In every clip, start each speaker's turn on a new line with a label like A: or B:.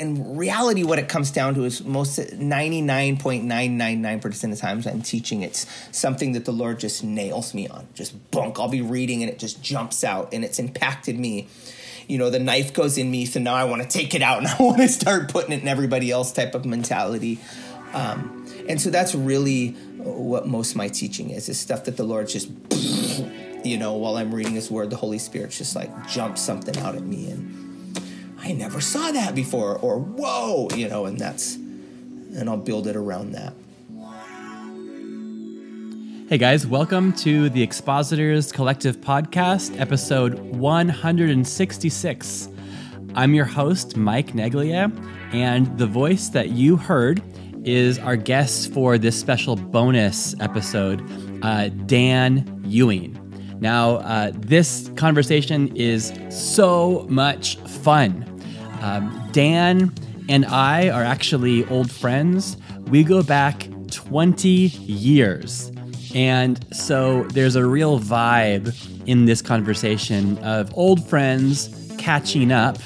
A: in reality, what it comes down to is most 99.999% of the times I'm teaching, it's something that the Lord just nails me on. Just bunk. I'll be reading and it just jumps out and it's impacted me. You know, the knife goes in me, so now I want to take it out and I want to start putting it in everybody else type of mentality. Um, and so that's really what most my teaching is, is stuff that the Lord just, you know, while I'm reading His Word, the Holy Spirit just like jumps something out at me and I never saw that before, or whoa, you know, and that's, and I'll build it around that.
B: Hey guys, welcome to the Expositors Collective Podcast, episode 166. I'm your host, Mike Neglia, and the voice that you heard is our guest for this special bonus episode, uh, Dan Ewing. Now, uh, this conversation is so much fun. Um, Dan and I are actually old friends. We go back 20 years. And so there's a real vibe in this conversation of old friends catching up.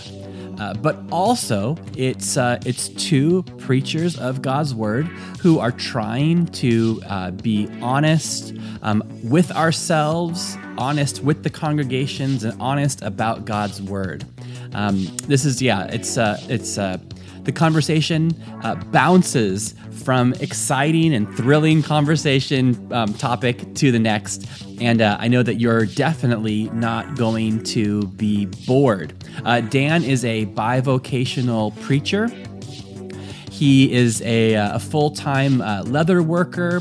B: Uh, but also, it's uh, it's two preachers of God's word who are trying to uh, be honest um, with ourselves, honest with the congregations, and honest about God's word. Um, this is yeah, it's uh, it's uh, the conversation uh, bounces from exciting and thrilling conversation um, topic to the next, and uh, I know that you're definitely not going to be bored. Uh, Dan is a bivocational preacher. He is a, uh, a full time leather worker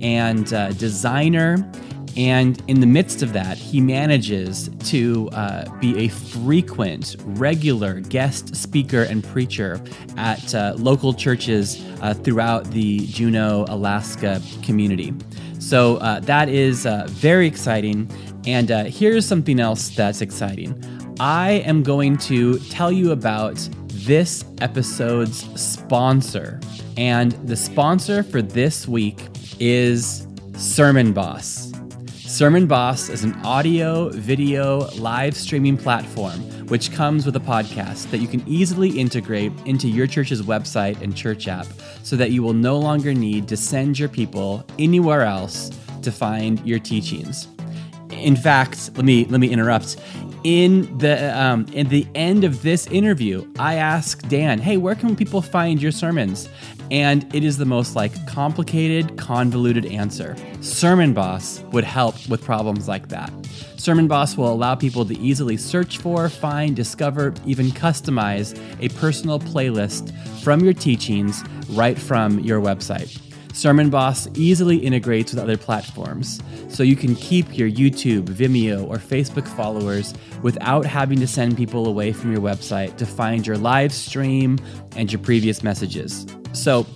B: and designer. And in the midst of that, he manages to uh, be a frequent, regular guest speaker and preacher at uh, local churches uh, throughout the Juneau, Alaska community. So uh, that is uh, very exciting. And uh, here's something else that's exciting I am going to tell you about this episode's sponsor. And the sponsor for this week is Sermon Boss. Sermon Boss is an audio, video, live streaming platform which comes with a podcast that you can easily integrate into your church's website and church app so that you will no longer need to send your people anywhere else to find your teachings. In fact, let me let me interrupt. In the um, in the end of this interview, I asked Dan, "Hey, where can people find your sermons?" And it is the most like complicated, convoluted answer. Sermon Boss would help with problems like that. Sermon Boss will allow people to easily search for, find, discover, even customize a personal playlist from your teachings right from your website. Sermon Boss easily integrates with other platforms, so you can keep your YouTube, Vimeo, or Facebook followers without having to send people away from your website to find your live stream and your previous messages. So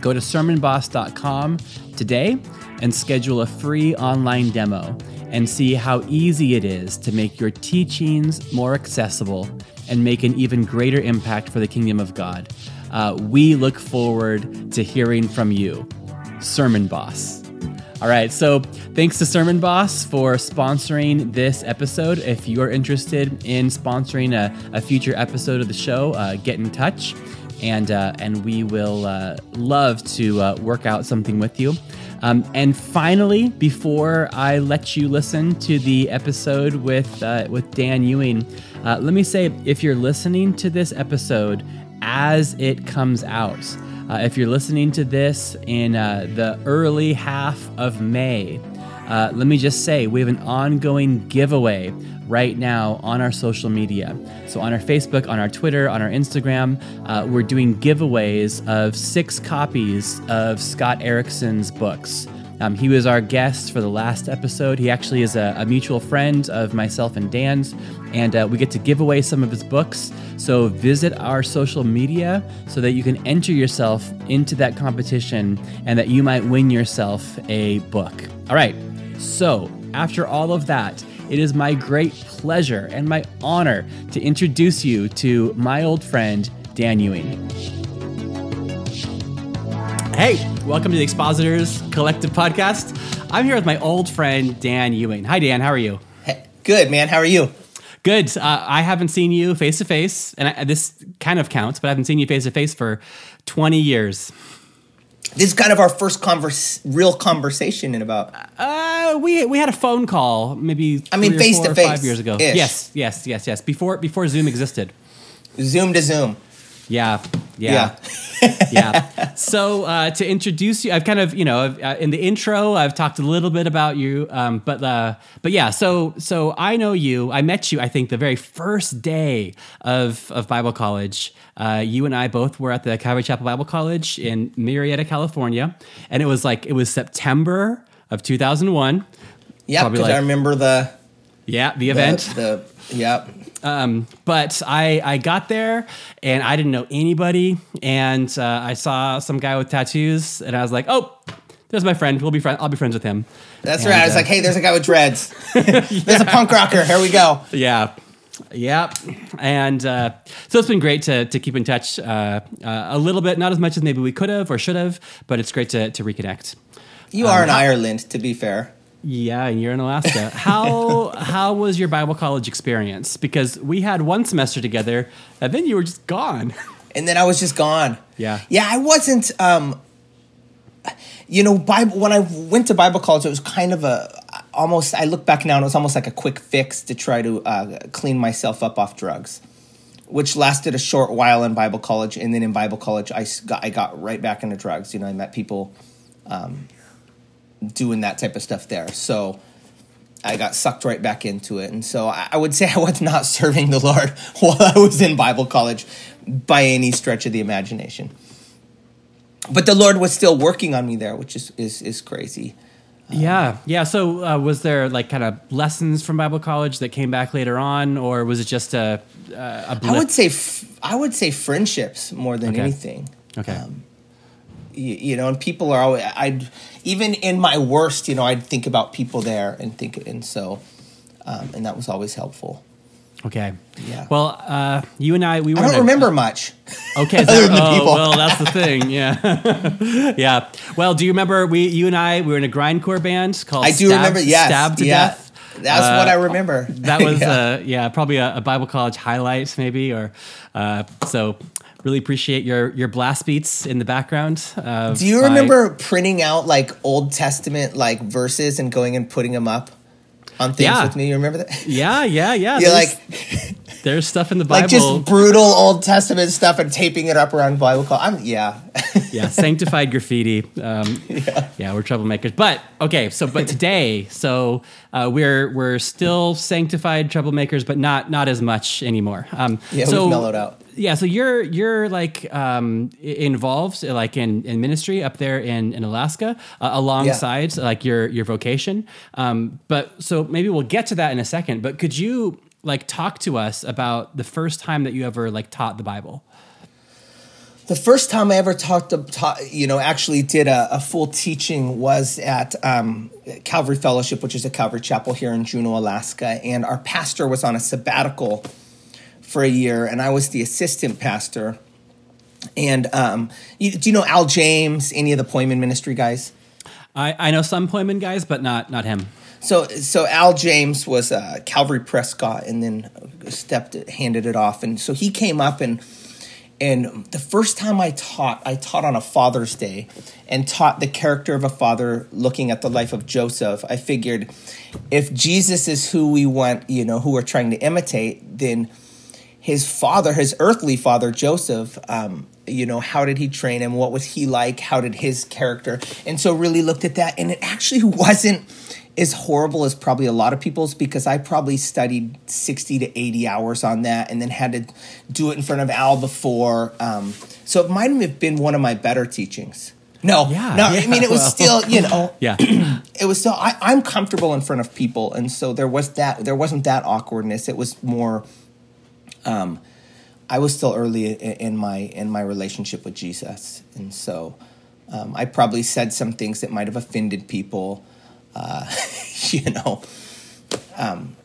B: go to sermonboss.com today and schedule a free online demo and see how easy it is to make your teachings more accessible and make an even greater impact for the kingdom of God. Uh, we look forward to hearing from you. Sermon Boss. All right, so thanks to Sermon Boss for sponsoring this episode. If you're interested in sponsoring a, a future episode of the show, uh, get in touch and uh, and we will uh, love to uh, work out something with you. Um, and finally, before I let you listen to the episode with uh, with Dan Ewing, uh, let me say if you're listening to this episode as it comes out, uh, if you're listening to this in the early half of May. let me just say, we have an ongoing giveaway right now on our social media. So, on our Facebook, on our Twitter, on our Instagram, uh, we're doing giveaways of six copies of Scott Erickson's books. Um, he was our guest for the last episode. He actually is a, a mutual friend of myself and Dan's, and uh, we get to give away some of his books. So visit our social media so that you can enter yourself into that competition and that you might win yourself a book. All right, so after all of that, it is my great pleasure and my honor to introduce you to my old friend, Dan Ewing. Hey, welcome to the Expositors Collective Podcast. I'm here with my old friend, Dan Ewing. Hi, Dan. How are you?
A: Hey, good, man. How are you?
B: Good. Uh, I haven't seen you face to face, and I, this kind of counts, but I haven't seen you face to face for 20 years.
A: This is kind of our first converse, real conversation in about.
B: Uh, we we had a phone call maybe.
A: I mean, face to face
B: five years ago.
A: ish.
B: Yes, yes, yes, yes. Before before Zoom existed.
A: Zoom to Zoom.
B: Yeah, yeah, yeah. So uh, to introduce you, I've kind of you know uh, in the intro I've talked a little bit about you, um, but uh, but yeah. So so I know you. I met you. I think the very first day of of Bible college. Uh, you and I both were at the Calvary Chapel Bible College in Murrieta, California, and it was like it was September of 2001. Yeah,
A: because
B: like-
A: I remember the
B: Yeah, the
A: the,
B: event.
A: The, yep.
B: Um, but I, I got there and I didn't know anybody. And uh, I saw some guy with tattoos and I was like, oh, there's my friend. We'll be friends. I'll be friends with him.
A: That's
B: And,
A: right. I was
B: uh,
A: like, hey, there's a guy with dreads. There's a punk rocker. Here we go.
B: Yeah. Yeah. And uh, so it's been great to, to keep in touch uh, uh, a little bit, not as much as maybe we could have or should have, but it's great to, to reconnect.
A: You are in Ireland, to be fair.
B: Yeah, and you're in Alaska. How how was your Bible college experience? Because we had one semester together, and then you were just gone.
A: And then I was just gone.
B: Yeah.
A: Yeah, I wasn't. Um, you know, Bible. When I went to Bible college, it was kind of a almost. I look back now, and it was almost like a quick fix to try to uh, clean myself up off drugs, which lasted a short while in Bible college. And then in Bible college, I got I got right back into drugs. You know, I met people um, doing that type of stuff there. So. I got sucked right back into it. And so I I would say I was not serving the Lord while I was in Bible college by any stretch of the imagination. But the Lord was still working on me there, which is, is, is crazy.
B: Yeah, yeah. So, uh, was there like kind of lessons from Bible college that came back later on, or was it just a a a?
A: I would say f- I would say friendships more than
B: Okay.
A: anything.
B: okay.
A: You, you know, and people are always I'd even in my worst, you know, I'd think about people there and think and so um, and that was always helpful.
B: okay.
A: Yeah.
B: Well, uh, you and I, we were.
A: I don't
B: a-
A: remember much.
B: Okay. So,
A: other than the
B: oh,
A: people.
B: well, that's the thing. Yeah. yeah. Well, do you remember we, you and I, we were in a grindcore band called
A: I do
B: Stab-
A: remember. Yes,
B: Stab to
A: yeah.
B: Death.
A: That's
B: Uh,
A: what I remember.
B: That was,
A: Yeah.
B: uh, yeah, probably a, a Bible college highlight, maybe, or uh, so. Really appreciate your your blast beats in the background. of
A: Do you
B: my-
A: remember printing out like Old Testament like verses and going and putting them up on things
B: Yeah.
A: with me? You remember that?
B: Yeah, yeah, yeah.
A: You're
B: there's,
A: like
B: there's stuff in the Bible.
A: like just brutal Old Testament stuff and taping it up around Bible call. I'm yeah.
B: yeah, sanctified graffiti. Um, yeah. we're troublemakers. But okay, so but today, so uh, we're we're still sanctified troublemakers, but not not as much anymore. Um,
A: Yeah,
B: so,
A: we've mellowed out.
B: Yeah, so you're you're like um, involved like in, in ministry up there in in Alaska uh, alongside like your your vocation. Um, but so maybe we'll get to that in a second. But could you like talk to us about the first time that you ever like taught the Bible?
A: The first time I ever talked to, taught, you know, actually did a, a full teaching was at um, Calvary Fellowship, which is a Calvary chapel here in Juneau, Alaska. And our pastor was on a sabbatical for a year, and I was the assistant pastor. And um, you, do you know Al James, any of the Poimen ministry guys?
B: I, I know some Poimen guys, but not not him.
A: So, so Al James was uh, Calvary Prescott, and then stepped handed it off, and so he came up and and the first time I taught, I taught on a Father's Day, and taught the character of a father, looking at the life of Joseph. I figured, if Jesus is who we want, you know, who we're trying to imitate, then his father, his earthly father, Joseph, um, you know, how did he train him? What was he like? How did his character? And so really looked at that, and it actually wasn't as horrible as probably a lot of people's because I probably studied 60 to 80 hours on that and then had to do it in front of Al before. Um, so it might have been one of my better teachings. No,
B: Yeah,
A: no, I mean, it was
B: well.
A: still, you know,
B: Yeah.
A: it was still, I, I'm comfortable in front of people. And so there was that, there wasn't that awkwardness. It was more, um, I was still early in, in my in my relationship with Jesus, and so um, I probably said some things that might have offended people. Uh, you know, Um,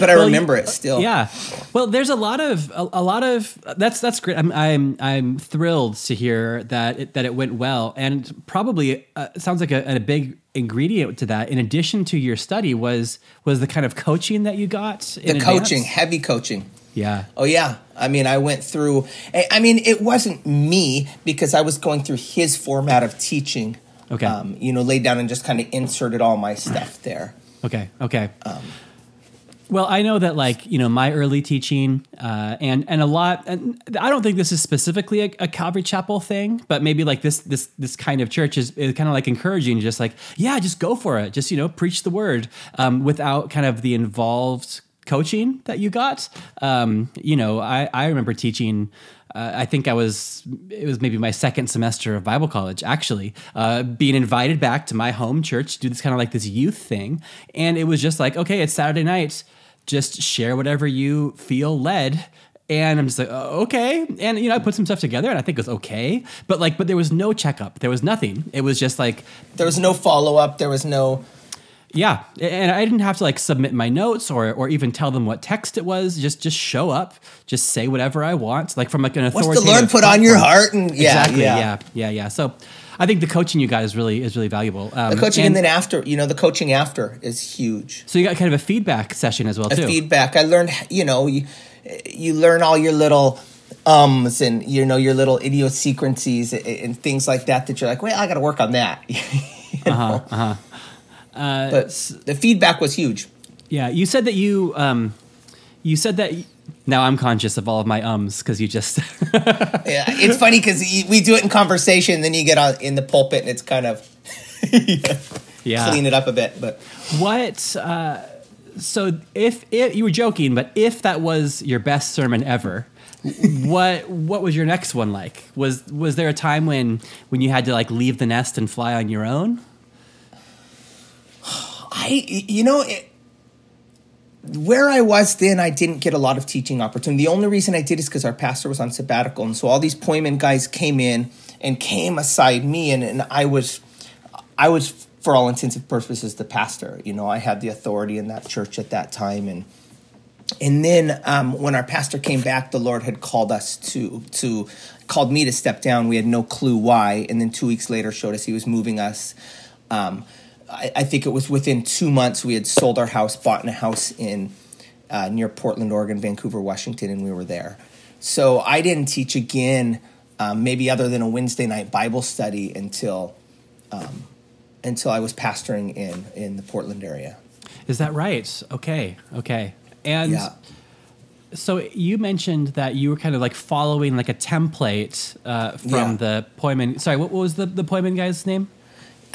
A: But I
B: Well,
A: remember it still.
B: Yeah. Well, there's a lot of a, a lot of that's that's great. I'm I'm I'm thrilled to hear that it, that it went well, and probably uh, sounds like a, a big ingredient to that. In addition to your study, was was the kind of coaching that you got.
A: The coaching,
B: advance?
A: heavy coaching.
B: Yeah.
A: Oh yeah. I mean, I went through. I mean, it wasn't me because I was going through his format of teaching.
B: Okay.
A: Um, you know, laid down and just kind of inserted all my stuff there.
B: Okay. Okay.
A: Um,
B: well, I know that like you know my early teaching, uh, and and a lot. And I don't think this is specifically a, a Calvary Chapel thing, but maybe like this this this kind of church is, is kind of like encouraging, just like yeah, just go for it, just you know preach the word um, without kind of the involved coaching that you got. Um, you know, I I remember teaching. Uh, I think I was, it was maybe my second semester of Bible college, actually, uh, being invited back to my home church to do this kind of like this youth thing. And it was just like, okay, it's Saturday night, just share whatever you feel led. And I'm just like, oh, okay. And, you know, I put some stuff together and I think it was okay. But like, but there was no checkup, there was nothing. It was just like,
A: There was no follow up. There was no.
B: Yeah, and I didn't have to like submit my notes or or even tell them what text it was. Just just show up, just say whatever I want, like from like an
A: authority.
B: What's
A: the Lord put on your heart? And yeah,
B: exactly,
A: yeah.
B: yeah, yeah, yeah. So, I think the coaching you got is really is really valuable. Um,
A: The coaching, and, then after, you know, the coaching after is huge.
B: so you got kind of a feedback session as well
A: A
B: too.
A: feedback. I learned, you know, you, you learn all your little ums and you know your little idiosyncrasies and, and things like that. That you're like, well, I got to work on that. You know?
B: Uh-huh,
A: but the feedback was huge.
B: yeah, you said that you um, you said that. now I'm conscious of all of my ums because you just
A: Yeah, it's funny because we do it in conversation, then you get on in the pulpit, and it's kind of
B: yeah.
A: clean it up a bit. But
B: What? Uh, so if, if you were joking, but if that was your best sermon ever, what what was your next one like? Was was there a time when when you had to like leave the nest and fly on your own?
A: I, you know, it, where I was then, I didn't get a lot of teaching opportunity. The only reason I did is because our pastor was on sabbatical, and so all these Poimen guys came in and came aside me, and, and I was, I was for all intents and purposes the pastor. You know, I had the authority in that church at that time, and and then um, when our pastor came back, the Lord had called us to to called me to step down. We had no clue why, and then two weeks later showed us He was moving us. Um, I, I think it was within two months we had sold our house, bought in a house in uh, near Portland, Oregon, Vancouver, Washington, and we were there. So I didn't teach again, um, maybe other than a Wednesday night Bible study until um, until I was pastoring in in the Portland area.
B: Is that right? Okay, okay. And
A: Yeah.
B: so you mentioned that you were kind of like following like a template uh, from
A: Yeah.
B: the Poimen. Sorry, what was the the Poimen guy's name?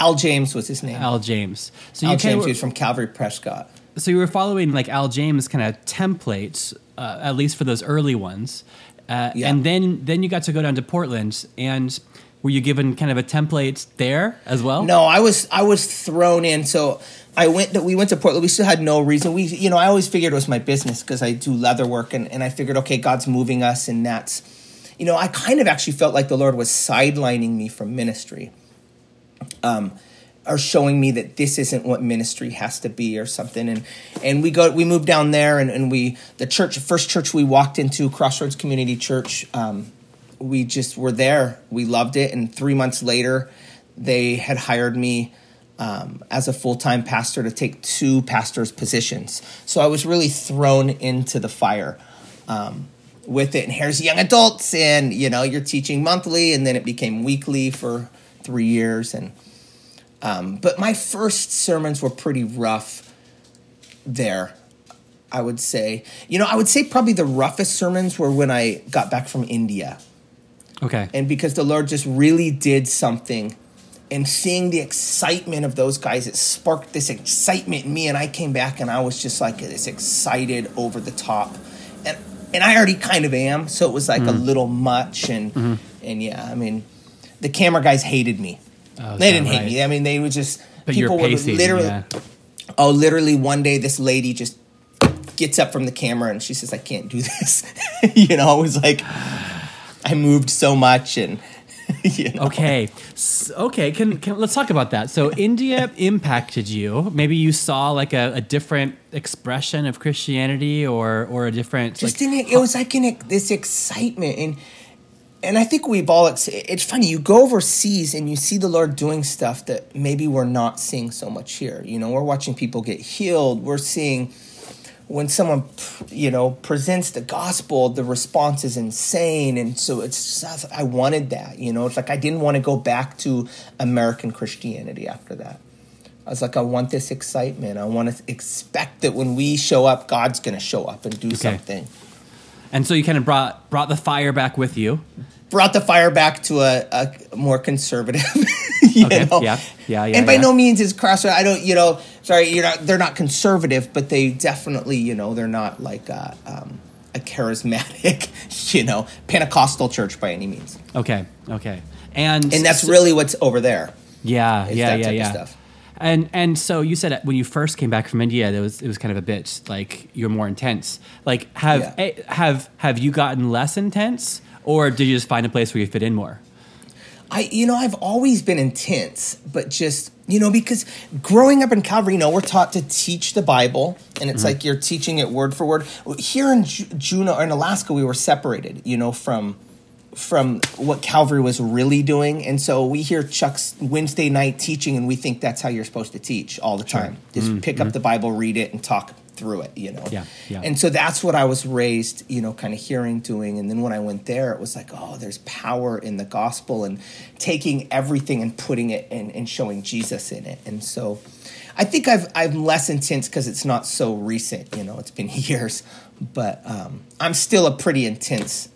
A: Al James was his name.
B: Al James. So
A: Al
B: you
A: James,
B: of
A: he was from Calvary Prescott.
B: so you were following like Al James kind of templates, uh, at least for those early ones, uh,
A: Yeah.
B: and then then you got to go down to Portland, and were you given kind of a template there as well?
A: No, I was I was thrown in. So I went. We went to Portland. We still had no reason. We, you know, I always figured it was my business because I do leather work, and, and I figured, okay, God's moving us, and that's, you know, I kind of actually felt like the Lord was sidelining me from ministry, um, or showing me that this isn't what ministry has to be, or something. And and we go, we moved down there, and, and we the church, first church we walked into, Crossroads Community Church. Um, we just were there. We loved it, and three months later, they had hired me um, as a full time pastor to take two pastors' positions. So I was really thrown into the fire um, with it. And here's young adults, and you know you're teaching monthly, and then it became weekly for three years. And um, but my first sermons were pretty rough there. I would say, you know, I would say probably the roughest sermons were when I got back from India
B: Okay.
A: and because the Lord just really did something. And seeing the excitement of those guys, it sparked this excitement in me. And I came back and I was just like this excited over the top. And and I already kind of am, so it was like a little much. And and yeah, I mean, the camera guys hated me.
B: Oh,
A: they didn't hate me. I mean, they were just
B: But
A: would
B: pacing.
A: literally
B: yeah.
A: oh, literally one day this lady just gets up from the camera and she says, I can't do this. you know, it was like I moved so much and you know?
B: Okay. S- okay. Can, can let's talk about that. So India impacted you. Maybe you saw like a, a different expression of Christianity, or or a different.
A: Just
B: like,
A: in it, it was like in this excitement and and I think we've all, it's funny. You go overseas and you see the Lord doing stuff that maybe we're not seeing so much here. You know, we're watching people get healed. We're seeing when someone, you know, presents the gospel, the response is insane. And so it's. I wanted that. You know, it's like I didn't want to go back to American Christianity after that. I was like, I want this excitement. I want to expect that when we show up, God's going to show up and do something.
B: And so you kind of brought brought the fire back with you.
A: brought the fire back to a, a more conservative. you
B: Okay,
A: know?
B: yeah, yeah, yeah,
A: And by
B: yeah.
A: no means is cross. I don't. You know, sorry. You're not. They're not conservative, but they definitely. You know, they're not like a, um, a charismatic. You know, Pentecostal church by any means.
B: Okay. Okay. And
A: And that's
B: so-
A: really what's over there.
B: yeah, yeah,
A: that
B: yeah,
A: type of
B: yeah. And and so you said when you first came back from India, there was it was kind of a bit like you're more intense. Like have
A: Yeah.
B: eh, have have you gotten less intense, or did you just find a place where you fit in more?
A: I, you know, I've always been intense, but just, you know, because growing up in Calvary, you know, we're taught to teach the Bible, and it's like you're teaching it word for word. Here in Ju- Juneau, or in Alaska, we were separated, you know, from from what Calvary was really doing, and so we hear Chuck's Wednesday night teaching, and we think that's how you're supposed to teach all the time. Just pick up the Bible, read it, and talk through it, you know.
B: Yeah, yeah.
A: And so that's what I was raised, you know, kind of hearing, doing. And then when I went there, it was like, oh, there's power in the gospel and taking everything and putting it in and showing Jesus in it. And so I think I've, I'm less intense because it's not so recent, you know, it's been years. But um, I'm still a pretty intense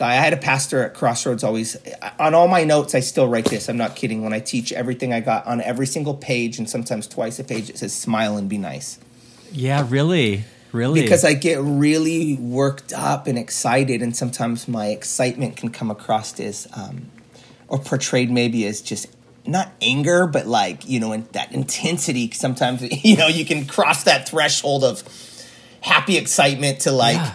A: guy. I had a pastor at Crossroads always, on all my notes, I still write this. I'm not kidding. When I teach everything I got on every single page and sometimes twice a page, it says smile and be nice
B: Yeah, really, really.
A: because I get really worked up and excited, and sometimes my excitement can come across as, um, or portrayed maybe as just not anger, but like you know, in that intensity. Sometimes you know you can cross that threshold of happy excitement to like.
B: Yeah.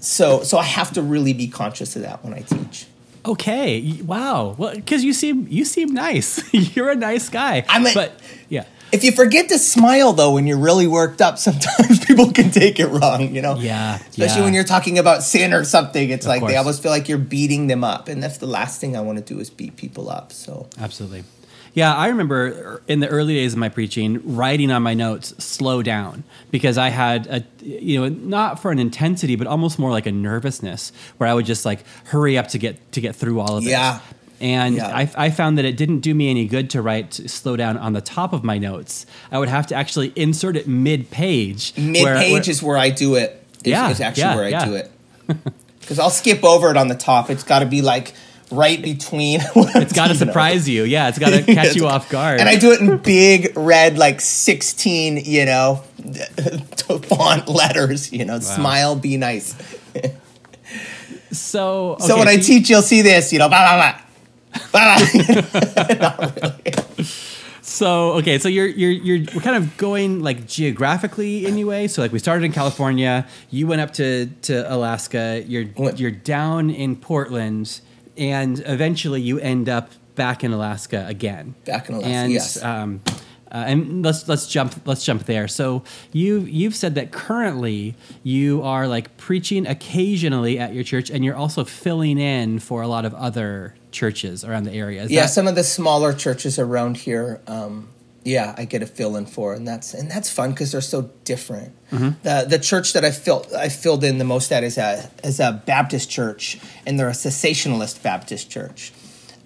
A: So, so I have to really be conscious of that when I teach.
B: okay, wow. Well, because you seem you seem nice. you're a nice guy.
A: I'm a-
B: but yeah,
A: If you forget to smile though when you're really worked up, sometimes people can take it wrong, you know?
B: Yeah,
A: Especially
B: yeah.
A: when you're talking about sin or something. It's like
B: course.
A: they almost feel like you're beating them up. And that's the last thing I want to do is beat people up. So
B: Absolutely. Yeah, I remember in the early days of my preaching, writing on my notes, slow down, because I had a, you know, not for an intensity, but almost more like a nervousness, where I would just like hurry up to get to get through all of
A: Yeah.
B: it. And
A: Yeah.
B: I, I found that it didn't do me any good to write slow down on the top of my notes. I would have to actually insert it mid page.
A: mid page is where I do it. Is,
B: Yeah,
A: is actually
B: yeah,
A: where I
B: yeah.
A: do it. Because I'll skip over it on the top. It's got to be like right between.
B: it's got to surprise you. Yeah, it's got to catch you off guard.
A: And I do it in big red, like 16, you know, font letters, you know, smile, be nice.
B: so
A: So
B: okay,
A: when I
B: you-
A: teach, you'll see this, you know, blah, blah, blah. Blah, blah.
B: So okay, so you're you're you're we're kind of going like geographically anyway. So like we started in California, you went up to to Alaska. You're
A: What-
B: you're down in Portland, and eventually you end up back in Alaska again.
A: Back in Alaska,
B: and,
A: yes.
B: Um, uh, and let's let's jump let's jump there. So you you've said that currently you are like preaching occasionally at your church, and you're also filling in for a lot of other churches around the area. Is
A: yeah,
B: that-
A: some of the smaller churches around here, um, yeah, I get a fill in for, and that's and that's fun because they're so different. Mm-hmm. The the church that I filled I filled in the most at is a is a Baptist church, and they're a cessationalist Baptist church,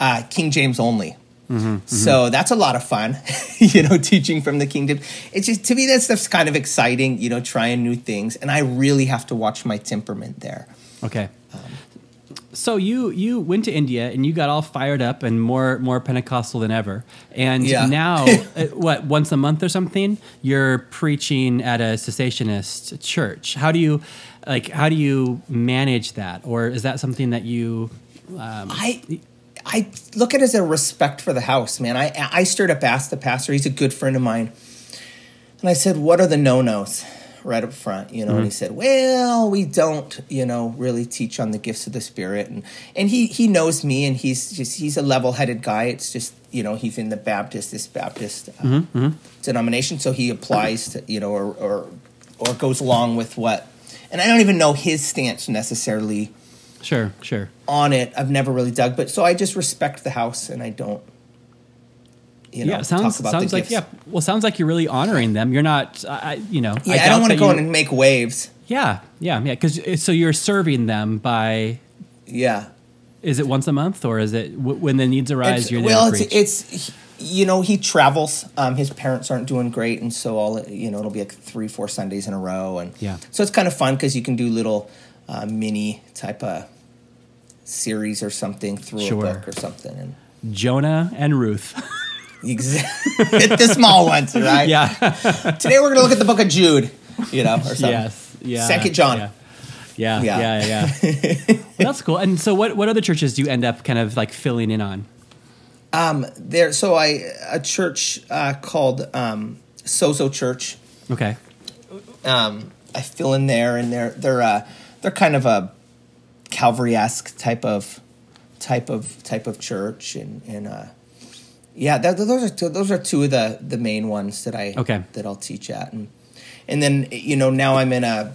A: uh, King James only. Mm-hmm, mm-hmm. So that's a lot of fun, you know, teaching from the kingdom. It's just to me that stuff's kind of exciting, you know, trying new things, and I really have to watch my temperament there.
B: Okay. Um, So you you went to India and you got all fired up and more more Pentecostal than ever. And
A: Yeah.
B: now, uh, what once a month or something, you're preaching at a cessationist church. How do you like? How do you manage that, or is that something that you? Um,
A: I I look at it as a respect for the house, man. I I straight up asked the pastor. He's a good friend of mine, and I said, "What are the no nos?" Right up front, you know, and he mm-hmm. said, "Well, we don't, you know, really teach on the gifts of the Spirit." And and he he knows me, and he's just he's a level-headed guy. It's just you know he's in the Baptist this Baptist uh, mm-hmm, mm-hmm. denomination, so he applies to you know or or or goes along with what. And I don't even know his stance necessarily
B: Sure, sure.
A: on it. I've never really dug, but so I just respect the house, and I don't. You know,
B: yeah, sounds
A: talk about
B: sounds
A: the
B: like
A: gifts.
B: yeah. Well, sounds like you're really honoring them. You're not, I you know.
A: Yeah, I,
B: doubt
A: don't want to go
B: you-
A: in and make waves.
B: Yeah, yeah, yeah. Because so you're serving them by.
A: Yeah.
B: Is it once a month or is it w- when the needs arise?
A: It's-
B: you're there
A: well, it's, it's you know he travels. Um, his parents aren't doing great, and so all you know it'll be like three, four Sundays in a row, and
B: Yeah.
A: so it's kind of fun because you can do little uh, mini type of series or something through
B: Sure.
A: a book or something, and
B: Jonah and Ruth.
A: hit the small ones, right?
B: yeah.
A: Today we're gonna look at the book of Jude, you know, or something.
B: yes. Yeah.
A: Second John.
B: Yeah. Yeah.
A: Yeah.
B: Yeah. Yeah. Well, that's cool. And so, what what other churches do you end up kind of like filling in on?
A: Um, there. So I a church uh, called um, Sozo Church.
B: Okay.
A: um, I fill in there, and they're they're uh, they're kind of a Calvary esque type of type of type of church, and and uh, yeah, that, those are two, those are two of the the main ones that I
B: Okay.
A: that I'll teach at, and and then you know now I'm in a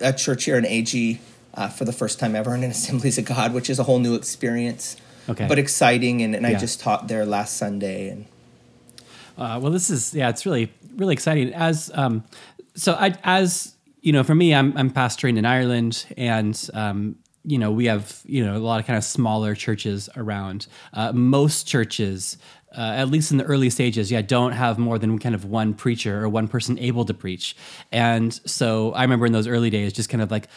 A: a church here in AG uh, for the first time ever in an Assemblies of God, which is a whole new experience.
B: Okay.
A: But exciting, and, and I just taught there last Sunday, and
B: Uh, well, this is yeah, it's really really exciting. As um, so I as you know, for me, I'm I'm pastoring in Ireland, and um, you know, we have you know a lot of kind of smaller churches around. Uh, most churches. Uh, at least in the early stages, yeah, don't have more than kind of one preacher or one person able to preach. And so I remember in those early days, just kind of like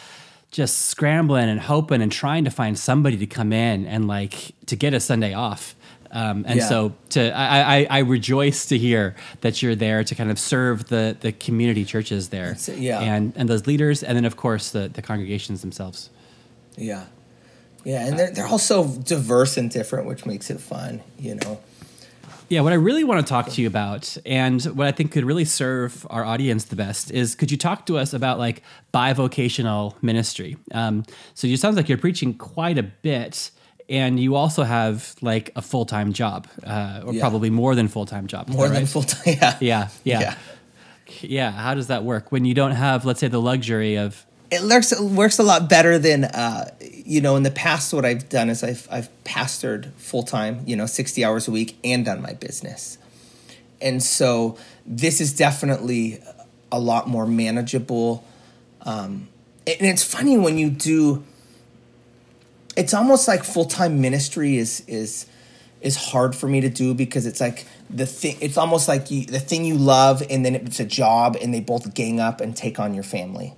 B: just scrambling and hoping and trying to find somebody to come in and like to get a Sunday off. Um, and
A: Yeah.
B: so to I, I, I rejoice to hear that you're there to kind of serve the the community churches there,
A: yeah.
B: and and those leaders, and then of course the the congregations themselves.
A: Yeah. Yeah, and they're, they're all so diverse and different, which makes it fun, you know.
B: Yeah, what I really want to talk to you about, and what I think could really serve our audience the best, is could you talk to us about like bivocational ministry? Um, so it sounds like you're preaching quite a bit, and you also have like a full time job, uh, or
A: Yeah.
B: probably more than full time job.
A: More
B: that
A: than full time. Yeah.
B: Yeah, yeah,
A: Yeah.
B: yeah. How does that work when you don't have, let's say, the luxury of
A: It works, works a lot better than, uh, you know, in the past, what I've done is I've, I've pastored full time, you know, 60 hours a week and done my business. And so this is definitely a lot more manageable. Um, and it's funny when you do, it's almost like full time ministry is, is, is hard for me to do because it's like the thing it's almost like you, the thing you love and then it's a job and they both gang up and take on your family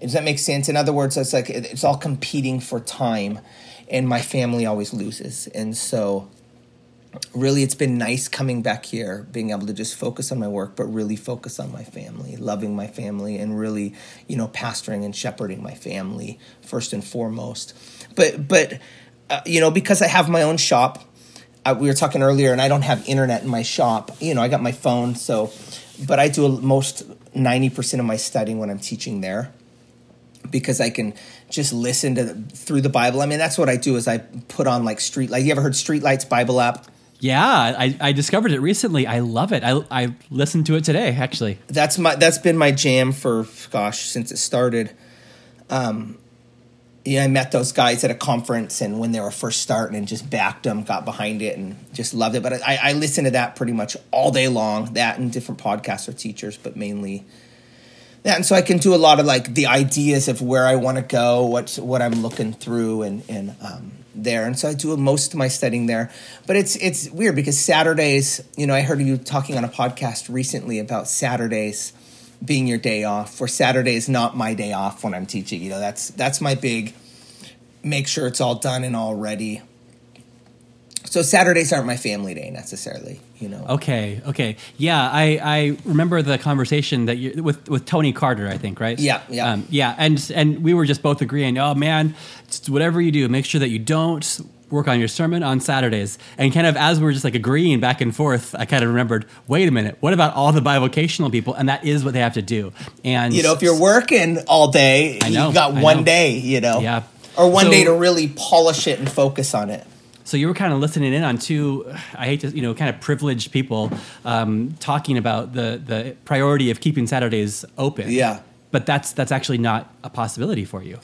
A: does that make sense? In other words it's like it's all competing for time and my family always loses. And so really it's been nice coming back here being able to just focus on my work but really focus on my family loving my family and really you know pastoring and shepherding my family first and foremost. But but uh, you know because i have my own shop uh, we were talking earlier and i don't have internet in my shop you know i got my phone so but i do most 90% of my studying when i'm teaching there because I can just listen to the, through the Bible. I mean, that's what I do is I put on like street light. You ever heard Streetlights Bible app?
B: Yeah, I, I discovered it recently. I love it. I, I listened to it today, actually.
A: That's my that's been my jam for gosh since it started. Um, yeah, I met those guys at a conference, and when they were first starting, and just backed them, got behind it, and just loved it. But I, I listen to that pretty much all day long. That and different podcasts or teachers, but mainly that. And so I can do a lot of like the ideas of where I want to go, what's what I'm looking through, and and um, there. And so I do most of my studying there. But it's it's weird because Saturdays, you know, I heard you talking on a podcast recently about Saturdays being your day off. For Saturday is not my day off when I'm teaching. You know, that's that's my big make sure it's all done and all ready. So Saturdays aren't my family day necessarily, you know.
B: Okay, okay, yeah. I, I remember the conversation that you with with Tony Carter, I think, right?
A: Yeah, yeah.
B: Um, yeah. And and we were just both agreeing. Oh man, whatever you do, make sure that you don't work on your sermon on Saturdays. And kind of as we're just like agreeing back and forth, I kind of remembered, wait a minute, what about all the bivocational people? And that is what they have to do. And
A: You know, if you're working all day,
B: know,
A: you got
B: I
A: one
B: know.
A: day, you know.
B: Yeah.
A: Or one
B: So-
A: day to really polish it and focus on it.
B: So you were kind of listening in on two, I hate to, you know, kind of privileged people um, talking about the the priority of keeping Saturdays open.
A: Yeah.
B: But that's that's actually not a possibility for you.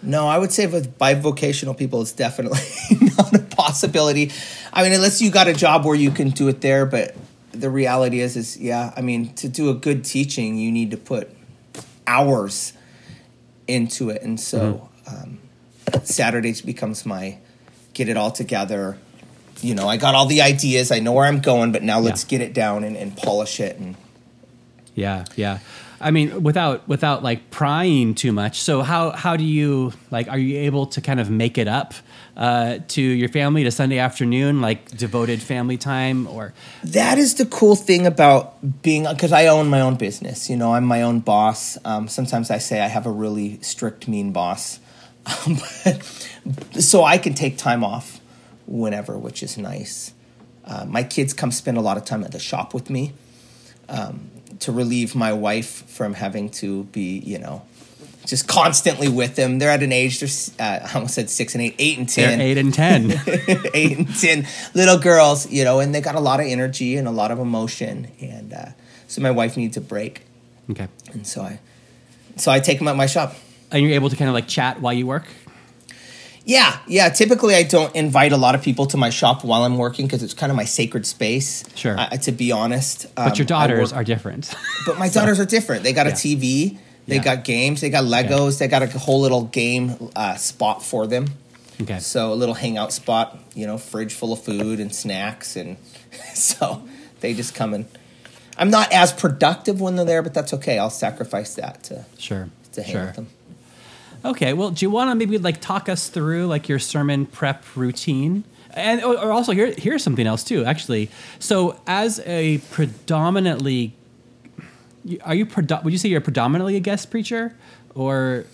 A: No, I would say with bivocational people, it's definitely not a possibility. I mean, unless you got a job where you can do it there, but the reality is, is yeah. I mean, to do a good teaching, you need to put hours into it, and so um, Saturdays becomes my get it all together. You know, I got all the ideas, I know where I'm going, but now let's
B: Yeah.
A: get it down and, and polish it and.
B: Yeah, yeah. I mean, without without like prying too much. So how how do you like? Are you able to kind of make it up uh, to your family to Sunday afternoon, like devoted family time, or
A: That is the cool thing about being because I own my own business. You know, I'm my own boss. Um, sometimes I say I have a really strict, mean boss, but, so I can take time off whenever, which is nice. Uh, my kids come spend a lot of time at the shop with me um, to relieve my wife from having to be, you know, just constantly with them. They're at an age. They're uh, I almost said six and eight, eight and 10.
B: they're
A: ten
B: eight and ten?
A: eight and ten little girls, you know, and they got a lot of energy and a lot of emotion, and uh, so my wife needs a break,
B: okay.
A: and so I, so I take them at my shop.
B: And you're able to kind of like chat while you work.
A: Yeah, yeah. Typically, I don't invite a lot of people to my shop while I'm working because it's kind of my sacred space.
B: Sure.
A: I, to be honest,
B: But your
A: Um,
B: daughters
A: work-
B: are different.
A: But my daughters are different. They got a TV. They
B: Yeah.
A: got games. They got Legos. They got a whole little game uh, spot for them.
B: okay.
A: So a little hangout spot, you know, fridge full of food and snacks, and so they just come and. I'm not as productive when they're there, but that's okay. I'll sacrifice that to
B: Sure.
A: to hang
B: sure.
A: with them.
B: Okay, well, do you want to maybe like talk us through like your sermon prep routine? And or or also here here's something else too, actually. So as a predominantly are you predo- would you say you're predominantly a guest preacher or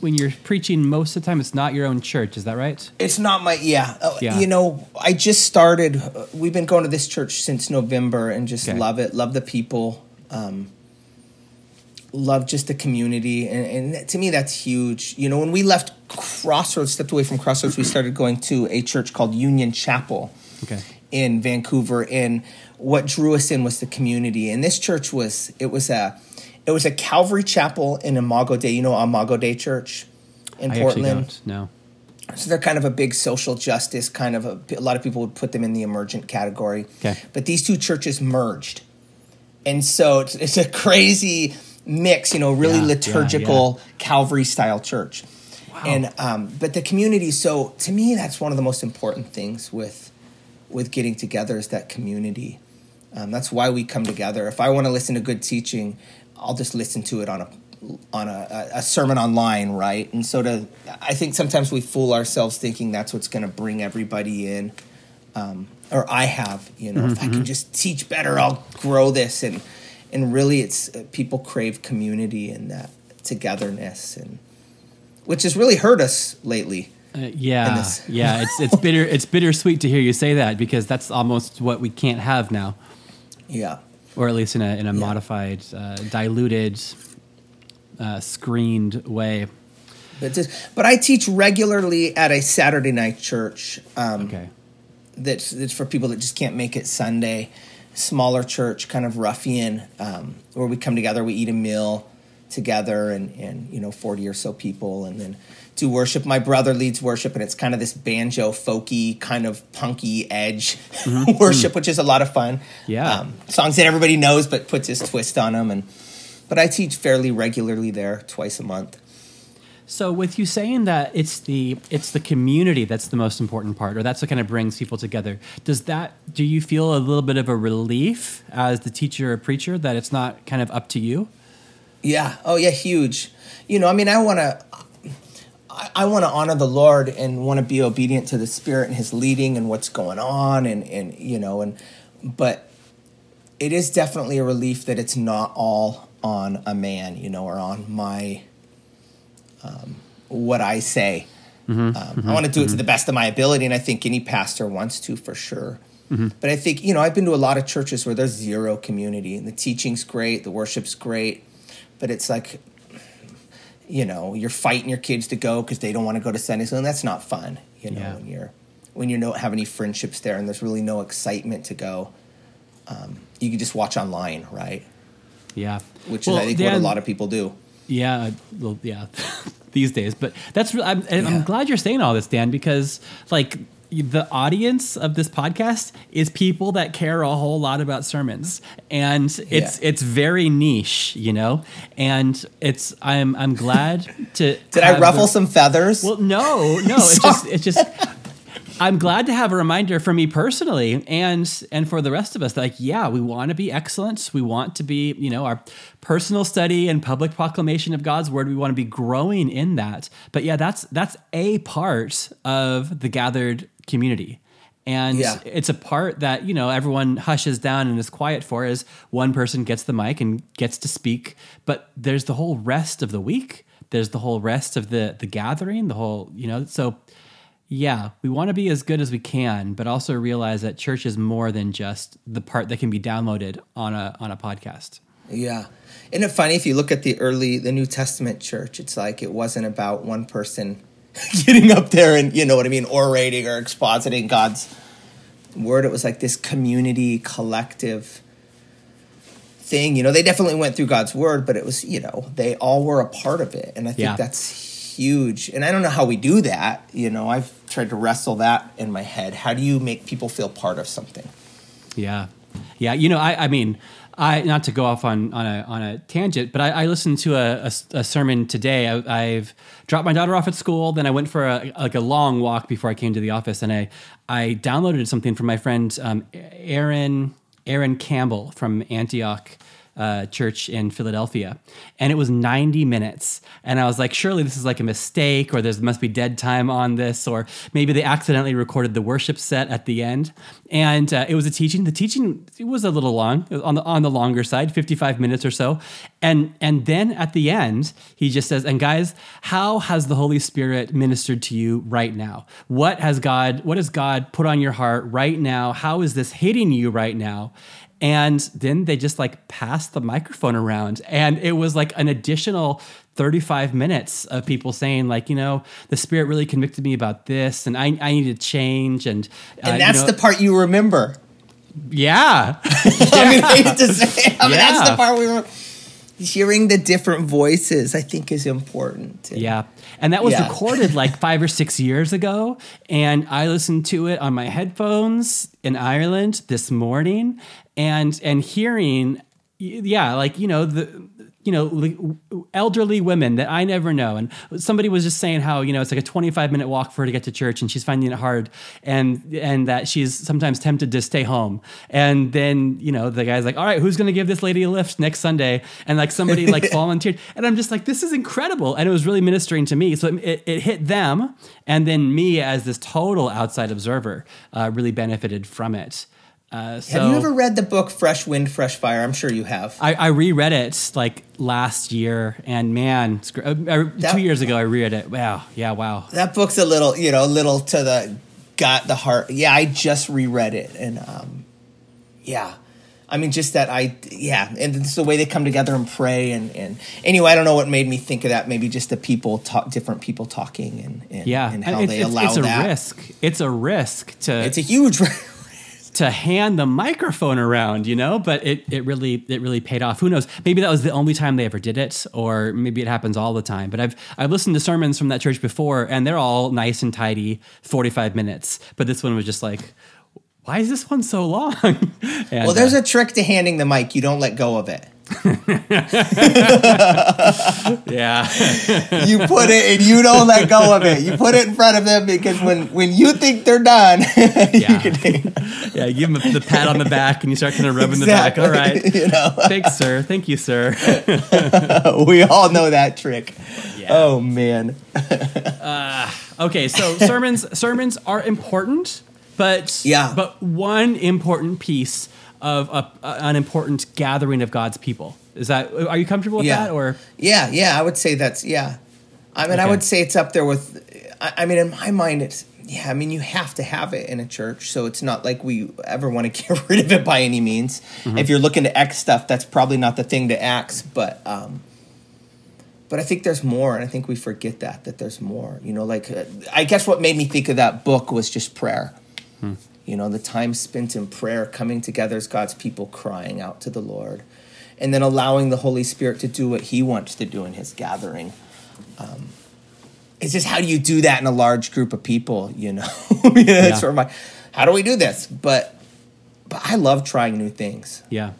B: when you're preaching most of the time it's not your own church, is that right?
A: It's not my yeah. Uh,
B: Yeah.
A: You know, I just started. uh, We've been going to this church since November, and just
B: Okay.
A: love it. Love the people. Um, love just the community, and, and to me, that's huge. You know, when we left Crossroads, stepped away from Crossroads, we started going to a church called Union Chapel
B: Okay.
A: in Vancouver. And what drew us in was the community. And this church was it was a it was a Calvary Chapel in Imago Dei. You know Imago Dei Church in
B: I
A: Portland.
B: No.
A: So they're kind of a big social justice kind of a, a lot of people would put them in the emergent category.
B: Okay.
A: But these two churches merged. And so it's, it's a crazy mix, you know, really
B: Yeah, yeah,
A: liturgical Calvary style church. And um, but the community so to me that's one of the most important things with with getting together is that community. Um, that's why we come together. If I want to listen to good teaching, I'll just listen to it on a on a, a sermon online, right? And so to, I think sometimes we fool ourselves thinking that's what's going to bring everybody in. Um, or I have, you know, if I can just teach better, I'll grow this. And and really, it's uh, people crave community and that togetherness, and which has really hurt us lately.
B: Uh, yeah, yeah. It's it's bitter. It's bittersweet to hear you say that because that's almost what we can't have now,
A: Yeah.
B: or at least in a in a modified, uh, diluted, uh, screened way.
A: But, just, but I teach regularly at a Saturday night church. Um,
B: Okay.
A: that's that's for people that just can't make it Sunday. Smaller church, kind of ruffian, um, where we come together, we eat a meal together, and and you know forty or so people, and then do worship. My brother leads worship, and it's kind of this banjo folky kind of punky edge worship, which is a lot of fun.
B: Yeah.
A: um, songs that everybody knows, but puts his twist on them. And but I teach fairly regularly there, twice a month.
B: So with you saying that it's the it's the community that's the most important part, or that's what kind of brings people together. Does that do you feel a little bit of a relief as the teacher or preacher that it's not kind of up to you?
A: Yeah. Oh, yeah. Huge. You know, I mean, I want to. I, want to honor the Lord and want to be obedient to the Spirit and His leading and what's going on, and and you know, and but it is definitely a relief that it's not all on a man, you know, or on my um, what I say. um, I want to do it to the best of my ability, and I think any pastor wants to for sure. But I think you know I've been to a lot of churches where there's zero community, and the teaching's great, the worship's great, but it's like you know you're fighting your kids to go because they don't want to go to Sunday school, and that's not fun. You know
B: Yeah.
A: when you're when you don't have any friendships there, and there's really no excitement to go. Um, you can just watch online, right?
B: Yeah.
A: Which
B: Well,
A: is I think what a lot of people do.
B: Yeah, uh, well, yeah, these days. But that's I'm, and I'm glad you're saying all this, Dan, because like the audience of this podcast is people that care a whole lot about sermons, and it's
A: Yeah.
B: it's very niche, you know. And it's I'm I'm glad to.
A: Did I ruffle
B: the-
A: some feathers?
B: Well, no, no. It's just it's just. I'm glad to have a reminder for me personally and and for the rest of us like yeah we want to be excellent we want to be you know our personal study and public proclamation of God's word. We want to be growing in that. But yeah that's that's a part of the gathered community. And
A: Yeah.
B: it's a part that you know everyone hushes down and is quiet for is one person gets the mic and gets to speak. But there's the whole rest of the week. There's the whole rest of the the gathering the whole you know so yeah, we want to be as good as we can, but also realize that church is more than just the part that can be downloaded on a on a podcast.
A: Yeah. Isn't it funny if you look at the early, the New Testament church, it's like it wasn't about one person getting up there and, you know what I mean, orating or expositing God's word. It was like this community, collective thing. You know, they definitely went through God's word, but it was, you know, they all were a part of it. And I think
B: Yeah.
A: that's huge. And I don't know how we do that. You know, I've tried to wrestle that in my head. How do you make people feel part of something?
B: Yeah, yeah. You know, I, I mean, I not to go off on on a on a tangent, but I, I listened to a, a, a sermon today. I, I've dropped my daughter off at school, then I went for a, like a long walk before I came to the office, and I I downloaded something from my friend um, Aaron Aaron Campbell from Antioch. Uh, church in Philadelphia, and it was 90 minutes. And I was like, surely this is like a mistake, or there must be dead time on this, or maybe they accidentally recorded the worship set at the end. And uh, it was a teaching. The teaching it was a little long, on the on the longer side, 55 minutes or so. And and then at the end, he just says, "And guys, how has the Holy Spirit ministered to you right now? What has God? What has God put on your heart right now? How is this hitting you right now?" And then they just like passed the microphone around. And it was like an additional 35 minutes of people saying, like, you know, the Spirit really convicted me about this and I, I need to change. And, uh,
A: And
B: you
A: that's
B: know-
A: the part you remember.
B: yeah.
A: I mean, I hate to say, I mean, that's the part we were hearing the different voices. I think is important.
B: Yeah. And that was
A: Yeah.
B: recorded like five or six years ago. And I listened to it on my headphones in Ireland this morning and and hearing yeah, like, you know, the you know, elderly women that I never know. And somebody was just saying how, you know, it's like a 25 minute walk for her to get to church and she's finding it hard and and that she's sometimes tempted to stay home. And then, you know, the guy's like, all right, who's going to give this lady a lift next Sunday? And like somebody like volunteered. And I'm just like, this is incredible. And it was really ministering to me. So it, it, it hit them. And then me as this total outside observer uh, really benefited from it. Uh, so
A: Have you ever read the book Fresh Wind, Fresh Fire? I'm sure you have.
B: I, I reread it like last year, and man, uh,
A: That-
B: two years ago I reread it. Wow, yeah, wow.
A: that book's a little, you know, a little to the got the heart. Yeah, I just reread it, and um, yeah, I mean, just that I, yeah, and it's the way they come together and pray, and and anyway, I don't know what made me think of that. Maybe just the people talk, different people talking, and, and
B: Yeah,
A: and how
B: it's,
A: they
B: it's,
A: allow
B: it's a
A: that.
B: risk. It's a risk to
A: It's a huge.
B: to hand the microphone around, you know. But it it really it really paid off. Who knows? Maybe that was the only time they ever did it, or maybe it happens all the time. But I've I've listened to sermons from that church before, and they're all nice and tidy, forty five minutes. But this one was just like. Why is this one so long? And,
A: Well, there's
B: uh,
A: a trick to handing the mic. You don't let go of it.
B: Yeah.
A: You put it and you don't let go of it. You put it in front of them because when when you think they're done, you
B: Yeah.
A: can take
B: yeah, you give them the pat on the back and you start kind of rubbing the back. All right.
A: You know,
B: Thanks, sir. Thank you, sir.
A: we all know that trick.
B: Yeah.
A: Oh man.
B: Uh, okay, so sermons sermons are important, but
A: Yeah.
B: but one important piece of a, an important gathering of God's people. Is that are you comfortable with
A: Yeah.
B: that or
A: Yeah, yeah, I would say that's yeah. I mean, I would say it's up there with I, I mean, in my mind, it's yeah. I mean, you have to have it in a church, so it's not like we ever want to get rid of it by any means.
B: Mm-hmm.
A: If you're looking to X stuff, that's probably not the thing to X, but. um but I think there's more, and I think we forget that that there's more. You know, like uh, I guess what made me think of that book was just prayer.
B: Hmm.
A: You know, the time spent in prayer, coming together as God's people, crying out to the Lord, and then allowing the Holy Spirit to do what He wants to do in His gathering. Um, it's just how do you do that in a large group of people? You know, that's
B: Yeah.
A: sort of my, how do we do this? But, but I love trying new things.
B: Yeah.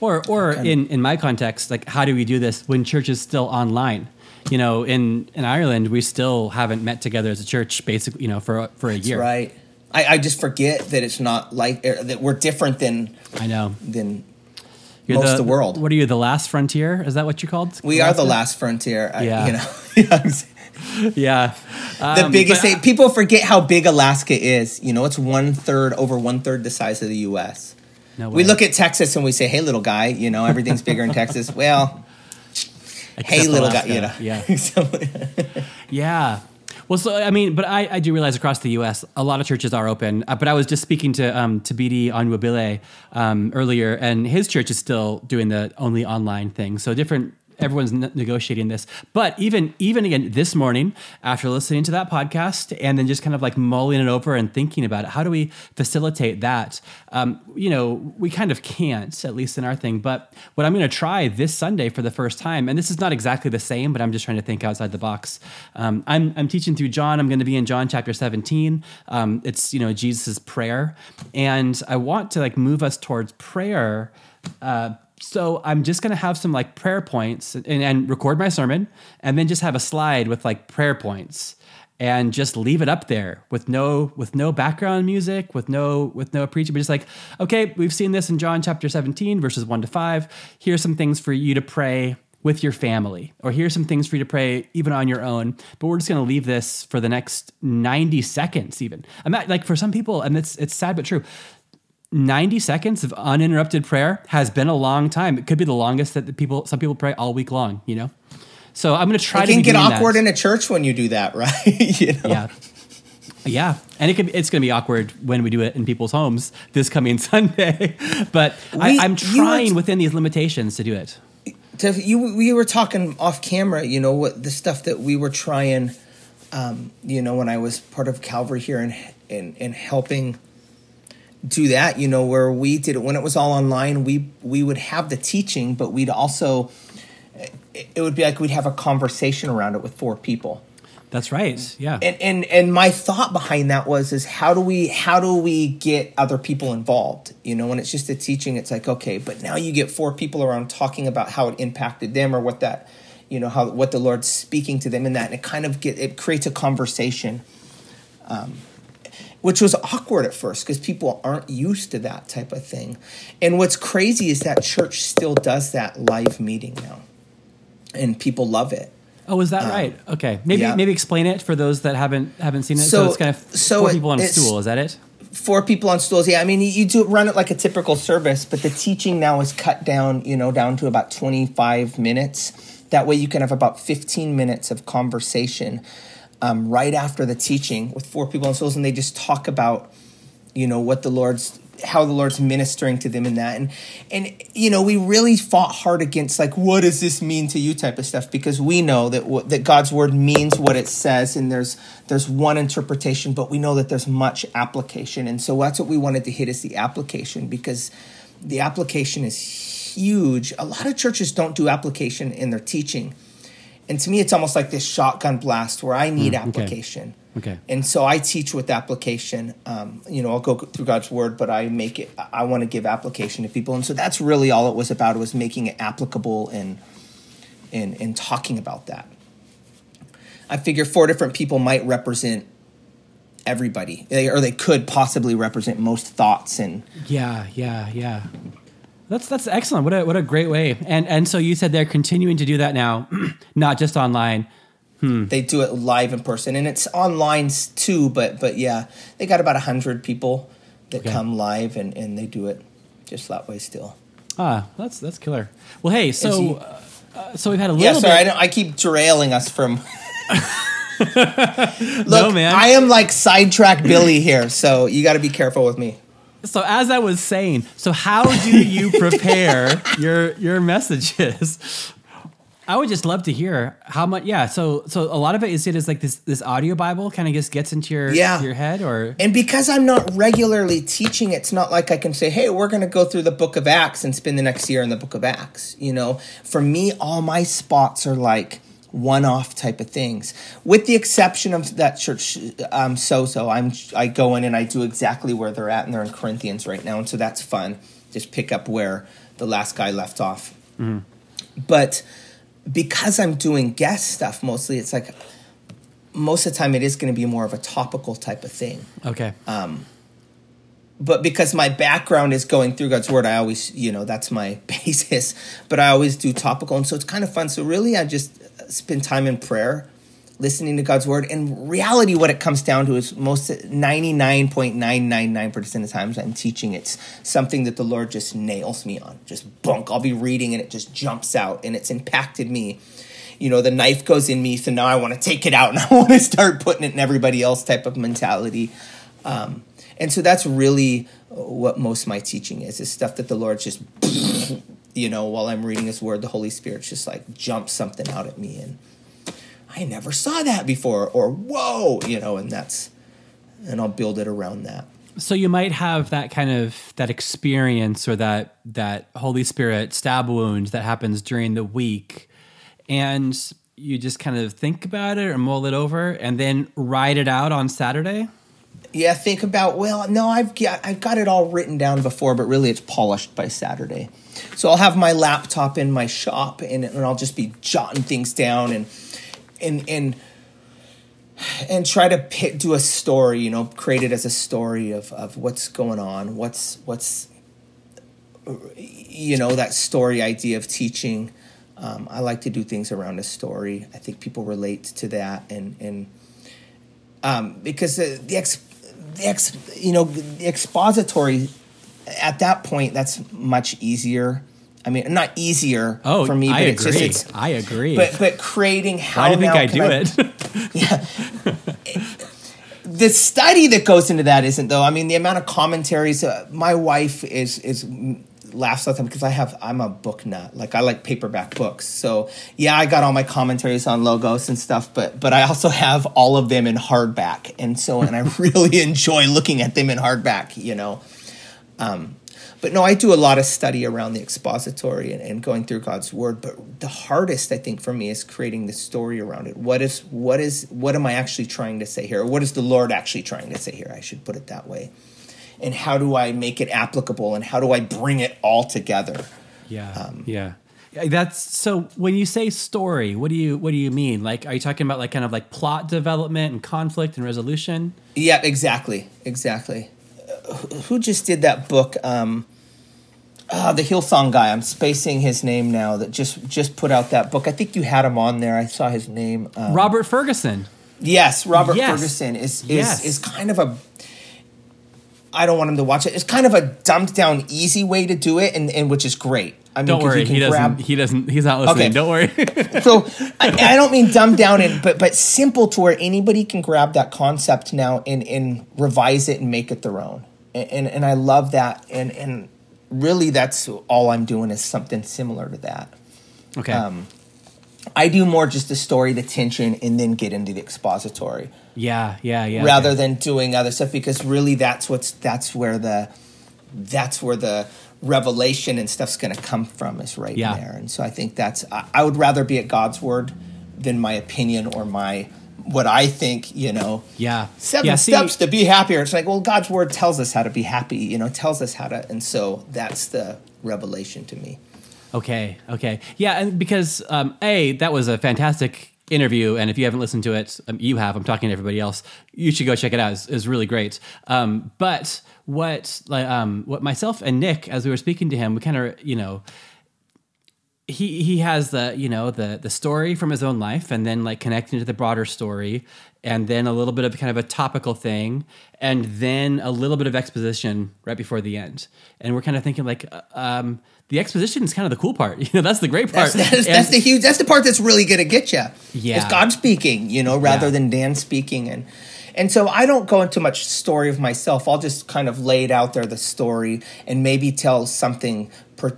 B: Or, or in, in my context, like how do we do this when church is still online? You know, in, in Ireland, we still haven't met together as a church, basically, you know, for for a
A: That's
B: year.
A: right. I, I just forget that it's not like er, that we're different than
B: I know.
A: than
B: You're
A: most of the world.
B: What are you, the last frontier? Is that what you called?
A: we are the last frontier. I,
B: Yeah.
A: you know, Yeah,
B: Yeah.
A: the
B: Um,
A: biggest. thing- people forget how big Alaska is. You know, it's one third over one third the size of the U.S.
B: No
A: We look at Texas and we say, "Hey, little guy," you know, everything's bigger in Texas. Well, hey, little
B: Alaska.
A: guy, you know.
B: Yeah.
A: So-
B: Yeah. Well, so I mean, but I, I do realize across the U.S. a lot of churches are open. Uh, but I was just speaking to um, to BD Onwabile um, earlier, and his church is still doing the only online thing. So different. Everyone's negotiating this, but even even again this morning after listening to that podcast and then just kind of like mulling it over and thinking about it, how do we facilitate that? Um, you know, we kind of can't, at least in our thing. But what I'm going to try this Sunday for the first time, and this is not exactly the same, but I'm just trying to think outside the box. Um, I'm, I'm teaching through John. I'm going to be in John chapter 17. Um, it's you know Jesus' prayer, and I want to like move us towards prayer. Uh, so I'm just gonna have some like prayer points and, and record my sermon, and then just have a slide with like prayer points and just leave it up there with no with no background music with no with no preaching but just like okay we've seen this in john chapter 17 verses 1 to 5 here's some things for you to pray with your family or here's some things for you to pray even on your own. But we're just going to leave this for the next 90 seconds even. I'm not like for some people and it's it's sad but true 90 seconds of uninterrupted prayer has been a long time. It could be the longest that the people some people pray all week long you know? So i'm going to try
A: it
B: to
A: can get awkward
B: that.
A: in a church when you do that, right? you know?
B: yeah. Yeah. And it could it's going to be awkward when we do it in people's homes this coming sunday. But
A: We-
B: I,
A: were-
B: trying within these limitations to do it.
A: To you we were talking off camera you know what the stuff that we were trying um, you know when i was part of calvary here and and and helping do that you know where we did it when it was all online we we would have the teaching but we'd also it would be like we'd have a conversation around it with four people.
B: That's right. Yeah.
A: And and and my thought behind that was is how do we how do we get other people involved? You know when it's just a teaching it's like okay but now you get four people around talking about how it impacted them or what that you know how what the lord's speaking to them in that and it kind of get it creates a conversation um, which was awkward at first because people aren't used to that type of thing and what's crazy is that church still does that live meeting now and people love it
B: oh is that right okay maybe
A: Um, yeah.
B: maybe explain it for those that haven't haven't seen it so,
A: So-
B: it's kind of
A: so
B: four
A: it-
B: people on a stool is that it
A: four people on stools. Yeah, I mean, you, you do run it like a typical service, but the teaching now is cut down, you know, down to about 25 minutes. That way you can have about 15 minutes of conversation um, right after the teaching with four people on souls, and they just talk about, you know, what the Lord's how the Lord's ministering to them in that. And and you know, we really fought hard against like what does this mean to you type of stuff because we know that what that God's word means what it says and there's there's one interpretation, but we know that there's much application. And so that's what we wanted to hit is the application because the application is huge. A lot of churches don't do application in their teaching. And to me it's almost like this shotgun blast where I need
B: Mm, okay.
A: application.
B: okay
A: And so I teach with application. Um, you know, I'll go through God's word, but I make it. I want to give application to people, and so that's really all it was about. It was making it applicable and and and talking about that. I figure four different people might represent everybody, They- or they could possibly represent most thoughts and
B: Yeah, yeah, yeah. That's that's excellent. What a what a great way. And and so you said they're continuing to do that now, not just online.
A: they do it live in person, and it's online too. But but yeah, they got about a hundred people that
B: Okay.
A: come live, and and they do it just that way still.
B: Ah, that's that's killer. Well, hey,
A: he-
B: so uh, uh, so we've had a little
A: Yeah, sorry, I,
B: bit.
A: don't, I keep derailing us from. Look,
B: No, man.
A: I am like sidetrack Billy here, so you got to be careful with me.
B: So as I was saying, so how do you prepare your your messages? I would just love to hear how much. Yeah. So so a lot of it is it is like this this audio Bible kind of just gets into your
A: Yeah.
B: your head or
A: And because I'm not regularly teaching, it's not like I can say, hey, we're going to go through the book of Acts and spend the next year in the book of Acts. You know, for me, all my spots are like one off type of things, with the exception of that church, um, so so. I'm I go in and I do exactly where they're at, and they're in Corinthians right now, and so that's fun. Just pick up where the last guy left off. But because I'm doing guest stuff mostly, it's like most of the time it is going to be more of a topical type of thing
B: okay.
A: but because my background is going through God's word, I always, you know, that's my basis. But I always do topical, and so it's kind of fun. So really, I just spend time in prayer, listening to God's word. And reality, what it comes down to is most ninety nine point nine nine nine percent of the times I'm teaching it's something that the Lord just nails me on, just bunk. I'll be reading and it just jumps out, and it's impacted me. You know, the knife goes in me, so now I want to take it out and I want to start putting it in everybody else type of mentality. Um, and so that's really what most my teaching is is stuff that the lord just you know while i'm reading his word the holy spirit just like jumps something out at me and i never saw that before or whoa you know and that's and i'll build it around that
B: So you might have that kind of that experience or that that Holy Spirit stab wound that happens during the week, and you just kind of think about it or mull it over, and then write it out on Saturday.
A: Yeah think about well no i've got i've got it all written down before but really it's polished by saturday. So i'll have my laptop in my shop and, and i'll just be jotting things down and and and and try to pit, do a story you know create it as a story of of what's going on what's what's you know that story idea of teaching. Um, i like to do things around a story. I think people relate to that and and um, because the, the ex the ex you know the expository at that point that's much easier i mean not easier
B: Oh,
A: for me but
B: I
A: it's
B: agree.
A: just it's
B: I agree.
A: but but creating how
B: Why do you think I do it? yeah.
A: the study that goes into that isn't though. I mean, the amount of commentaries. Uh, my wife is is laughs all the time because I have I'm a book nut. Like I like paperback books. So yeah, I got all my commentaries on logos and stuff, but but I also have all of them in hardback, and so and I really enjoy looking at them in hardback. You know. Um, but no, I do a lot of study around the expository and, and going through God's word. But the hardest, I think, for me is creating the story around it. What is what is what am I actually trying to say here? Or what is the Lord actually trying to say here? I should put it that way. And how do I make it applicable? And how do I bring it all together?
B: Yeah,
A: Um,
B: yeah. That's so. When you say story, what do you what do you mean? Like, are you talking about like kind of like plot development and conflict and resolution?
A: Yeah, exactly, exactly. Uh, who- just did that book? Um, ah, the Hillsong guy. I'm spacing his name now. That just just put out that book. I think you had him on there. I saw his name. Um,
B: Robert Fergusson.
A: Yes, Robert
B: Yes.
A: Fergusson is is
B: Yes.
A: is kind of a. I don't want him to watch it. It's kind of a dumbed down, easy way to do it, and, and which is great. I mean,
B: don't worry, he doesn't.
A: grab-
B: He doesn't. He's not listening.
A: Okay.
B: Don't worry.
A: so I, I don't mean dumbed down, and but but simple to where anybody can grab that concept now and and revise it and make it their own. And and, and I love that. And and really, that's all I'm doing is something similar to that.
B: okay.
A: Um, I do more just the story, the tension, and then get into the expository.
B: Yeah, yeah, yeah.
A: rather
B: okay.
A: than doing other stuff because really that's what's that's where the that's where the revelation and stuff's going to come from is right
B: Yeah.
A: there and so i think that's I, I would rather be at god's word than my opinion or my what i think you know
B: yeah,
A: seven
B: yeah, see,
A: steps to be happier it's like well god's word tells us how to be happy you know tells us how to and so that's the revelation to me
B: Okay, okay, yeah, and because um, a that was a fantastic interview, and if you haven't listened to it, um, you have. I'm talking to everybody else. You should go check it out. It's, it's really great. Um, but what like um, what myself and Nick, as we were speaking to him, we kind of you know he he has the you know the the story from his own life and then like connecting to the broader story and then a little bit of kind of a topical thing and then a little bit of exposition right before the end and we're kind of thinking like uh, um, the exposition is kind of the cool part you know that's the great part
A: That's, that's, that's the huge. That's the part that's really going to get you.
B: Yeah.
A: it's God speaking, you know, rather
B: Yeah.
A: than Dan speaking, and and so I don't go into much story of myself. I'll just kind of lay it out there, the story, and maybe tell something. Per,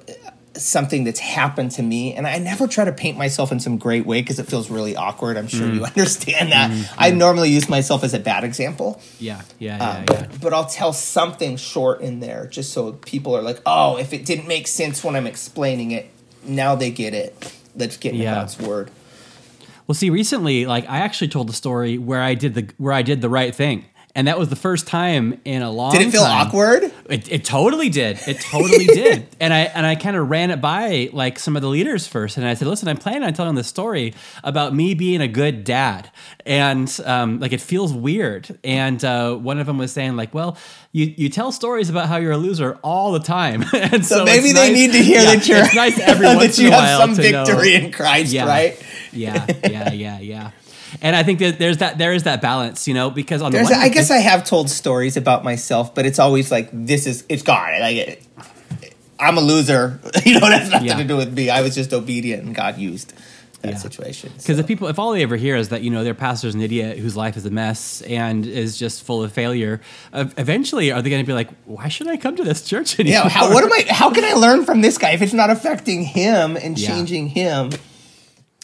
A: something that's happened to me and i never try to paint myself in some great way because it feels really awkward i'm sure
B: Mm.
A: you understand that i normally use myself as a bad example
B: yeah yeah yeah,
A: um,
B: yeah.
A: but I'll tell something short in there just so people are like, oh, if it didn't make sense when I'm explaining it, now they get it. Let's get
B: Yeah.
A: God's word.
B: Well, see, recently, like I actually told the story where I did the where I did the right thing, and that was the first time in a long. Time.
A: Did it feel
B: time.
A: awkward?
B: It, it totally did. It totally did. And I and I kind of ran it by like some of the leaders first, and I said, "Listen, I'm planning on telling this story about me being a good dad, and um, like it feels weird." And uh, one of them was saying, "Like, well, you you tell stories about how you're a loser all the time, and so,
A: So, maybe they
B: nice-
A: need to hear
B: yeah,
A: that you're
B: it's nice every
A: that you
B: in a
A: have
B: while
A: some
B: to know-
A: victory in Christ,
B: yeah,
A: right?
B: Yeah, yeah, yeah, yeah. And I think that there's that there is that balance, you know, because on
A: There's
B: the
A: a, I guess I have told stories about myself, but it's always like this is it's God. Like it, I'm a loser. You know, That's nothing
B: Yeah.
A: to do with me. I was just obedient, and God used that
B: Yeah.
A: situation.
B: Because
A: so.
B: if people, if all they ever hear is that you know their pastor's an idiot whose life is a mess and is just full of failure, uh, eventually are they going to be like, why should I come to this church anymore?
A: yeah, how, what am I? How can I learn from this guy if it's not affecting him and
B: Yeah.
A: changing him?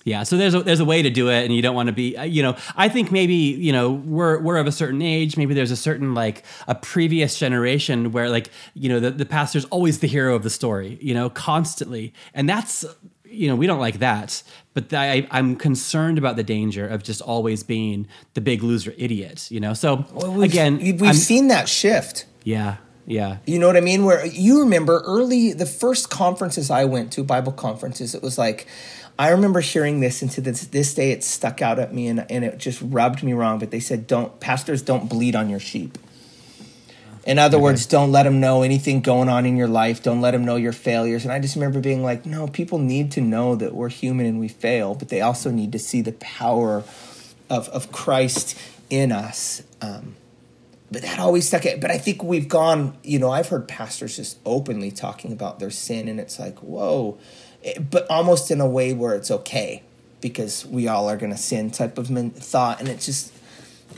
B: Yeah, so there's a there's a way to do it, and you don't want to be, uh, you know. I think maybe you know we're we're of a certain age. Maybe there's a certain like a previous generation where like you know the the pastor's always the hero of the story, you know, constantly, and that's you know we don't like that. But I I'm concerned about the danger of just always being the big loser idiot, you know. So
A: We've-
B: again,
A: we've
B: I'm-
A: seen that shift.
B: yeah, yeah,
A: You know what I mean? Where you remember early, the first conferences I went to, Bible conferences, it was like, I remember hearing this, and to this, this day it stuck out at me and, and it just rubbed me wrong. But they said, don't, pastors don't bleed on your sheep. In other words, don't let them know anything going on in your life. Don't let them know your failures. And I just remember being like, no, people need to know that we're human and we fail, but they also need to see the power of, of Christ in us. Um, but that always stuck it. But I think we've gone, you know, I've heard pastors just openly talking about their sin, and it's like, whoa, but almost in a way where it's okay because we all are going to sin type of men- thought. And it's just,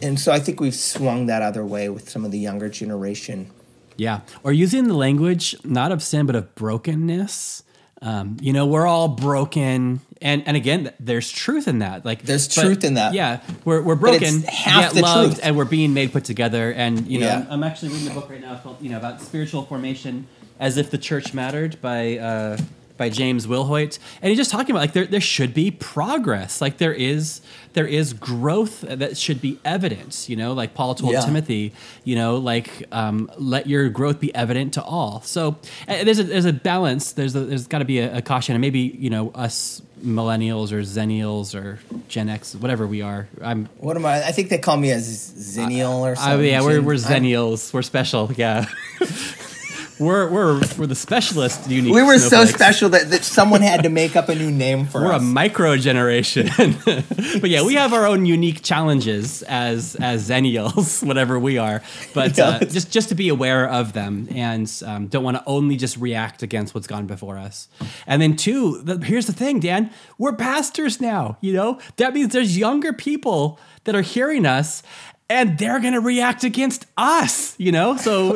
A: and so I think we've swung that other way with some of the younger generation.
B: yeah. Or using the language not of sin but of brokenness. Um, you know, we're all broken, and and again, there's truth in that. Like
A: There's
B: but-
A: truth in that.
B: Yeah, we're we're broken,
A: half
B: yet
A: the
B: loved,
A: truth.
B: and we're being made put together. And you know,
A: Yeah.
B: I'm, I'm actually reading a book right now called you know about spiritual formation as if the church mattered by. Uh, by James Wilhoit, and he's just talking about like there, there should be progress, like there is there is growth that should be evident. You know, like Paul told
A: Yeah.
B: Timothy, you know, like um, let your growth be evident to all. So uh, there's a there's a balance. There's a, there's got to be a, a caution, and maybe you know us millennials or zennials or Gen X, whatever we are. I'm.
A: What am I? I think they call me a zennial or something.
B: yeah, we're we're
A: I'm-
B: zennials. We're special. Yeah. we're we're we're the specialist. Unique.
A: We were so special that, that someone had to make up a new name for us.
B: We're a micro generation, but yeah, we have our own unique challenges as as zennials, whatever we are. But uh, just just to be aware of them and um, don't want to only just react against what's gone before us. And then two, the, here's the thing, Dan, we're pastors now. You know that means there's younger people that are hearing us. And they're gonna react against us, you know. So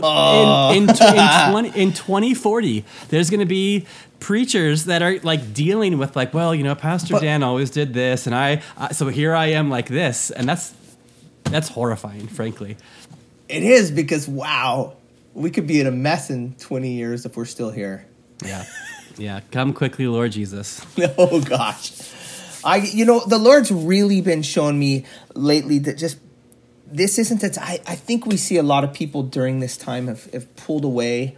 B: in, in, in, 20, in 2040, there's gonna be preachers that are like dealing with like, well, you know, Pastor
A: But-
B: Dan always did this, and I, I so here I am like this, and that's that's horrifying, frankly.
A: It is because wow, we could be in a mess in 20 years if we're still here.
B: Yeah, yeah. Come quickly, Lord Jesus.
A: oh gosh. I you know, the Lord's really been showing me lately that just this isn't that I, I think we see a lot of people during this time have, have pulled away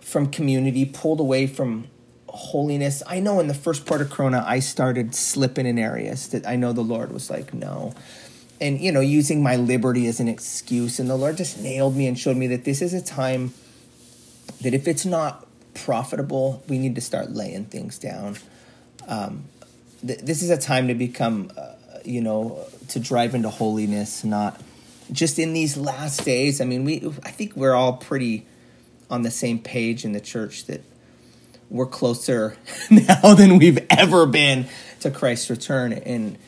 A: from community, pulled away from holiness. I know in the first part of Corona I started slipping in areas that I know the Lord was like, no. And you know, using my liberty as an excuse. And the Lord just nailed me and showed me that this is a time that if it's not profitable, we need to start laying things down. Um, th- this is a time to become, uh, you know, to drive into holiness, not just in these last days. I mean, we I think we're all pretty on the same page in the church that we're closer now than we've ever been to Christ's return and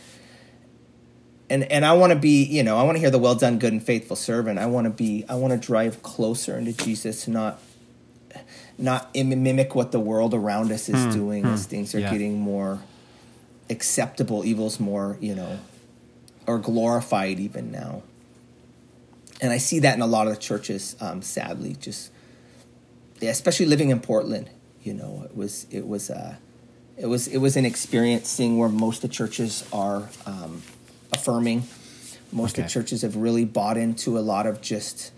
A: and and I want to be, you know, I want to hear the well done good and faithful servant. I want to be I want to drive closer into Jesus, not not mimic what the world around us is hmm, doing hmm, as things are yeah. getting more acceptable, evil's more, you know, or glorified even now. And I see that in a lot of the churches, um, sadly, just yeah, especially living in Portland. You know, it was it was uh, it was it was an experience seeing where most of the churches are um, affirming. Most okay. of the churches have really bought into a lot of just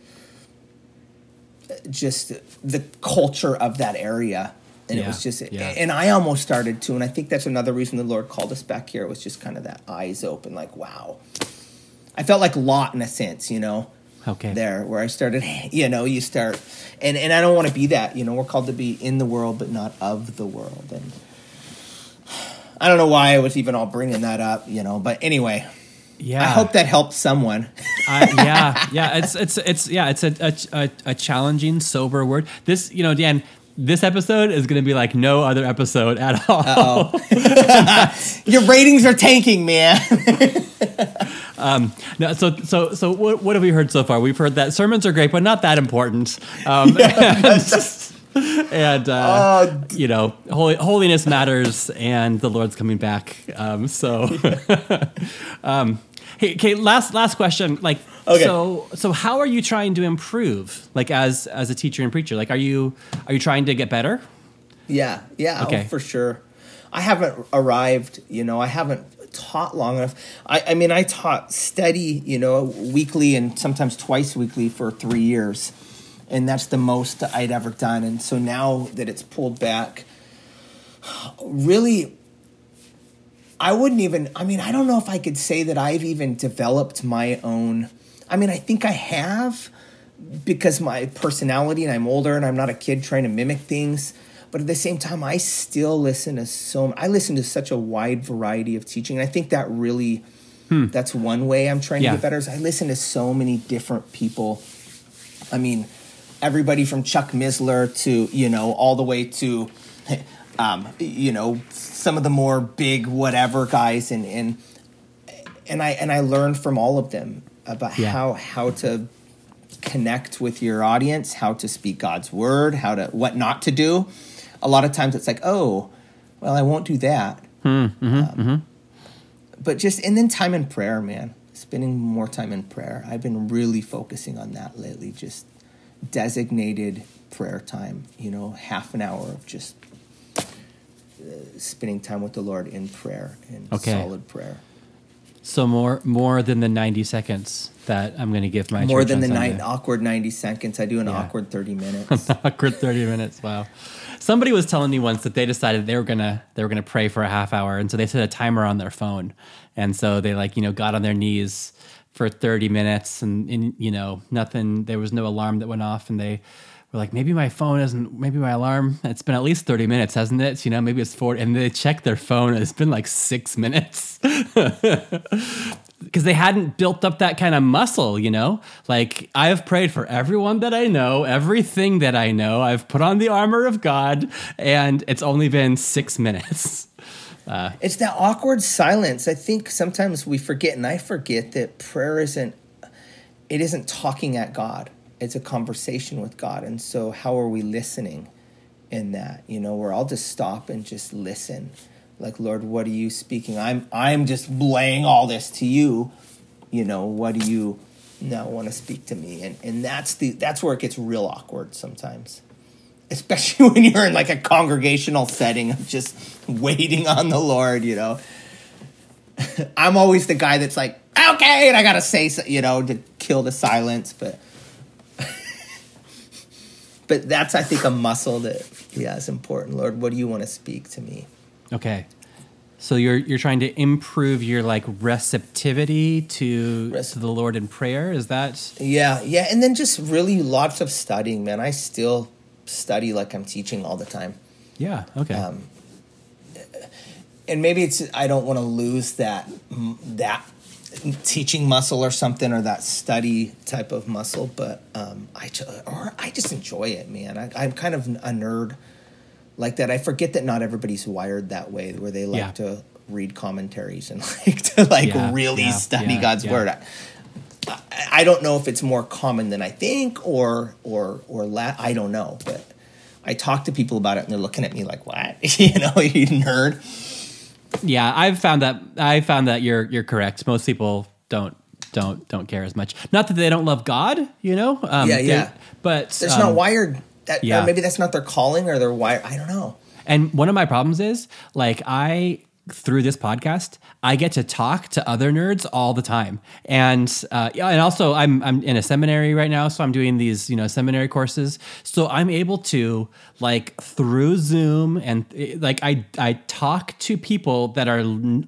A: just the culture of that area and yeah, it was just yeah. and i almost started to and i think that's another reason the lord called us back here it was just kind of that eyes open like wow. I felt like lot in a sense you know
B: okay.
A: there where i started you know you start and and i don't want to be that you know we're called to be in the world but not of the world and i don't know why i was even all bringing that up you know but anyway. Yeah. i hope that helped someone.
B: Uh, yeah yeah it's it's it's yeah it's a, a, a challenging sober word. This you know dan this episode is going to be like no other episode at all.
A: Your ratings are tanking, man.
B: um, no, so so so what, what have we heard so far? We've heard that sermons are great, but not that important. Um, and, and uh, uh, you know, holy, holiness matters, and the Lord's coming back. Um, so, um, hey, okay, last last question. Like, Okay. So so how are you trying to improve like as as a teacher and preacher? Like are you are you trying to get better?
A: Yeah. Yeah, okay. Oh, for sure. I haven't arrived, you know, I haven't taught long enough. I, I mean, I taught steady, you know, weekly and sometimes twice weekly for three years. And that's the most I'd ever done. And so now that it's pulled back, really I wouldn't even, I mean, I don't know if I could say that I've even developed my own I mean, I think I have because my personality and I'm older and I'm not a kid trying to mimic things. But at the same time, I still listen to so I listen to such a wide variety of teaching. And I think that really hmm. that's one way I'm trying yeah. to get better. Is I listen to so many different people. I mean, everybody from Chuck Missler to you know all the way to um, you know some of the more big whatever guys and and and I and I learned from all of them about yeah. how how to connect with your audience, how to speak God's word, how to what not to do. A lot of times it's like, oh, well, I won't do that. Mm-hmm, um, mm-hmm. But just and then time in prayer, man. Spending more time in prayer. I've been really focusing on that lately. Just designated prayer time. You know, half an hour of just uh, spending time with the Lord in prayer, in okay. solid prayer.
B: So more more than the ninety seconds that I'm going to give my
A: more than the ni- awkward ninety seconds. I do an yeah. awkward thirty minutes.
B: awkward thirty minutes. Wow. Somebody was telling me once that they decided they were gonna they were gonna pray for a half hour, and so they set a timer on their phone, and so they like you know got on their knees for 30 minutes and, and you know nothing there was no alarm that went off and they were like, maybe my phone isn't, maybe my alarm, it's been at least 30 minutes, hasn't it? You know, maybe it's four. And they check their phone it's been like six minutes. Because they hadn't built up that kind of muscle, you know? Like, I have prayed for everyone that I know, everything that I know. I've put on the armor of God, and it's only been six minutes.
A: Uh, it's that awkward silence. I think sometimes we forget, and I forget that prayer isn't, it isn't talking at God it's a conversation with God. And so, how are we listening in that? You know, where I'll just stop and just listen. Like, Lord, what are you speaking? I'm I'm just laying all this to you. You know, what do you now want to speak to me? And and that's the that's where it gets real awkward sometimes. Especially when you're in like a congregational setting of just waiting on the Lord, you know. I'm always the guy that's like, okay, and I gotta say, you know, to kill the silence. But but that's I think a muscle that yeah is important. Lord, what do you want to speak to me?
B: Okay. So you're you're trying to improve your like receptivity to, Rece- to the Lord in prayer. Is that
A: Yeah, yeah, and then just really lots of studying, man. I still study like I'm teaching all the time.
B: Yeah. Okay.
A: Um, and maybe it's I don't want to lose that that teaching muscle or something or that study type of muscle, but um, I or I just enjoy it, man. I, I'm kind of a nerd like that. I forget that not everybody's wired that way, where they like
B: Yeah.
A: to read commentaries and like to like
B: Yeah,
A: really
B: yeah,
A: study God's word. I, I don't know if it's more common than I think or or or la- I don't know, but I talk to people about it and they're looking at me like, "What? you know, you nerd."
B: Yeah, I've found that I found that you're you're correct. Most people don't don't don't care as much. Not that they don't love God, you know. Um,
A: Yeah,
B: they-
A: yeah.
B: But
A: There's
B: um,
A: not wired. That,
B: yeah.
A: Maybe that's not their calling or their wire. I don't know.
B: And one of my problems is like I through this podcast, I get to talk to other nerds all the time, and uh, yeah, and also I'm I'm in a seminary right now, so I'm doing these you know seminary courses, so I'm able to like through Zoom and like I I talk to people that are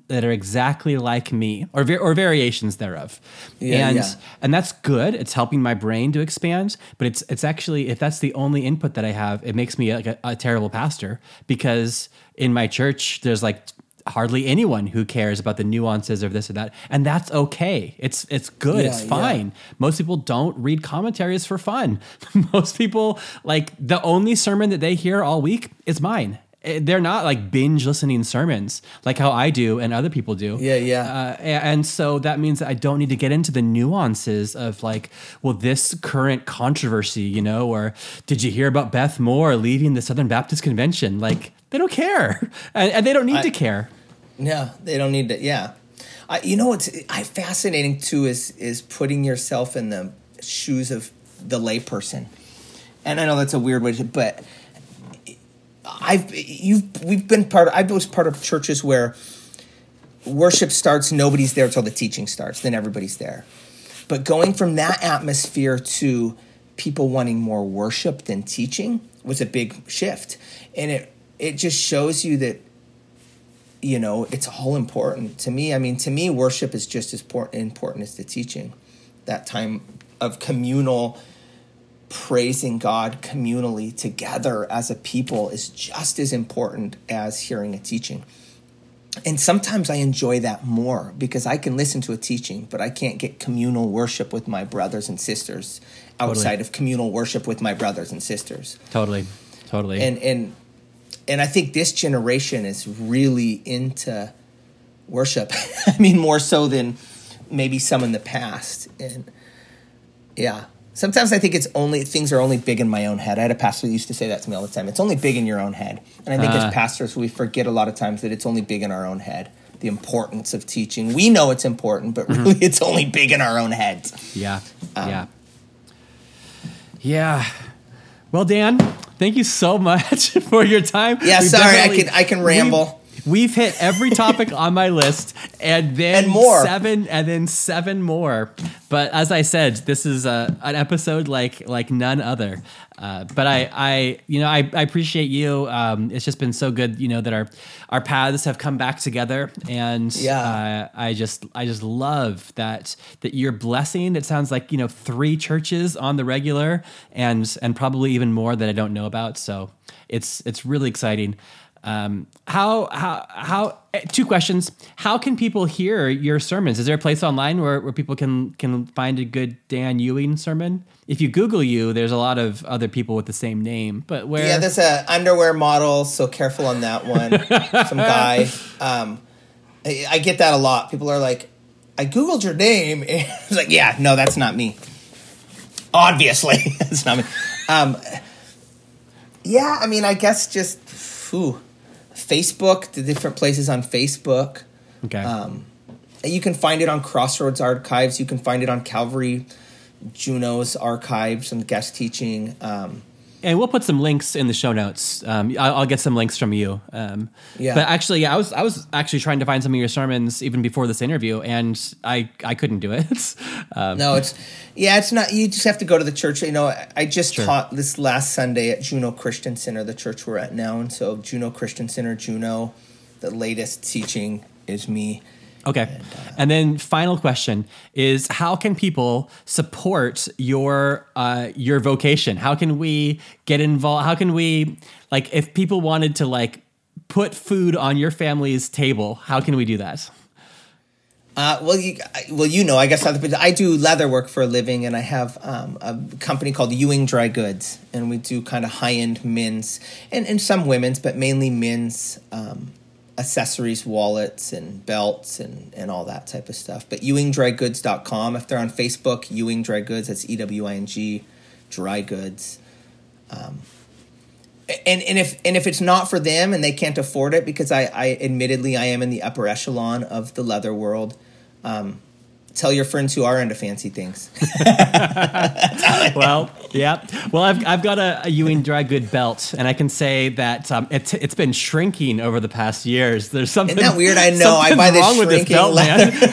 B: that are exactly like me or or variations thereof,
A: Yeah,
B: and
A: yeah.
B: and that's good. It's helping my brain to expand, but it's it's actually if that's the only input that I have, it makes me like a, a terrible pastor because in my church there's like hardly anyone who cares about the nuances of this or that, and that's okay. It's it's good.
A: Yeah,
B: it's
A: yeah.
B: fine. Most people don't read commentaries for fun. Most people like the only sermon that they hear all week is mine. Eh, They're not like binge listening sermons like how I do and other people do.
A: Yeah, yeah.
B: Uh, and so that means that I don't need to get into the nuances of like, well, this current controversy, you know, or did you hear about Beth Moore leaving the Southern Baptist Convention? Like, they don't care, and, and they don't need
A: I-
B: to care.
A: Yeah, they don't need to. Yeah, I, you know what's I fascinating too is is putting yourself in the shoes of the layperson, and I know that's a weird way, to, but I've you've we've been part. Of, I was part of churches where worship starts, nobody's there till the teaching starts, then everybody's there. But going from that atmosphere to people wanting more worship than teaching was a big shift, and it it just shows you that you know it's all important. To me i mean to me worship is just as important as the teaching. That time of communal praising god communally together as a people is just as important as hearing a teaching. And sometimes i enjoy that more because i can listen to a teaching but i can't get communal worship with my brothers and sisters outside of communal worship with my brothers and sisters.
B: Totally, totally.
A: and and and I think this generation is really into worship. I mean, more so than maybe some in the past. And yeah, sometimes I think it's only things are only big in my own head. I had a pastor who used to say that to me all the time. It's only big in your own head. And I think
B: Ah.
A: as pastors, we forget a lot of times that it's only big in our own head. The importance of teaching. We know it's important, but really it's only big in our own heads.
B: Yeah.
A: Um,
B: yeah. Yeah. Well, Dan, thank you so much for your time.
A: Yeah,
B: We've
A: sorry, I can- I can ramble.
B: We've hit every topic on my list, and then
A: And more.
B: seven, and then seven more. But as I said, this is a, an episode like like none other. Uh, but I, I, you know, I, I appreciate you. Um, it's just been so good, you know, that our our paths have come back together, and
A: Yeah.
B: uh, I just I just love that that you're blessing. It sounds like you know three churches on the regular, and and probably even more that I don't know about. So it's it's really exciting. Um, how how how? eh, Two questions. How can people hear your sermons? Is there a place online where, where people can can find a good Dan Ewing sermon? If you Google you, there's a lot of other people with the same name. But where?
A: Yeah, there's a underwear model, so careful on that one. Some guy. Um, I, I get that a lot. People are like, "I googled your name." And it's like, "Yeah, no, that's not me. Obviously, that's not me." Um, yeah, I mean, I guess just whew, Facebook, the different places on Facebook.
B: okay.
A: Um, you can find it on Crossroads Archives. You can find it on Calvary Juneau's archives and guest teaching. Um,
B: And we'll put some links in the show notes. Um, I'll, I'll get some links from you. Um,
A: Yeah.
B: But actually, yeah, I was I was actually trying to find some of your sermons even before this interview, and I I couldn't do it. um,
A: No, it's yeah, it's not. You just have to go to the church. You know, I- I just
B: Sure.
A: taught this last Sunday at Juneau Christian Center, the church we're at now, and so Juneau Christian Center, Juneau, the latest teaching is me.
B: Okay. And, uh, and, then final question is how can people support your uh, your vocation? How can we get involved? How can we like if people wanted to like put food on your family's table, how can we do that?
A: Uh, well, you, well, you know, I guess I do leather work for a living, and I have um, a company called Ewing Dry Goods, and we do kind of high end men's and, and some women's, but mainly men's um, accessories, wallets, and belts, and, and all that type of stuff. But EwingDryGoods.com. If they're on Facebook, Ewing Dry Goods, that's E W I N G, Dry Goods. Um, and and if and if it's not for them and they can't afford it because I, I admittedly I am in the upper echelon of the leather world, um, tell your friends who are into fancy things.
B: well, yeah. Well, I've, I've got a, a Ewing dry good belt, and I can say that um, it's it's been shrinking over the past years. There's something.
A: Isn't that weird? I know. I buy this wrong with this belt, leather. man.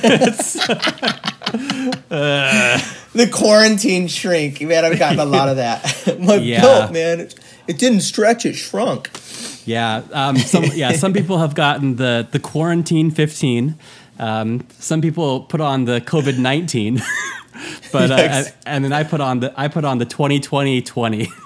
A: uh, the quarantine shrink, man. I've gotten a lot of that. My yeah. belt, man. It, it didn't stretch; it shrunk.
B: Yeah. Um, some yeah. Some people have gotten the the quarantine 15 um, some people put on the COVID nineteen, but uh, and then I put on the I put on the twenty twenty twenty.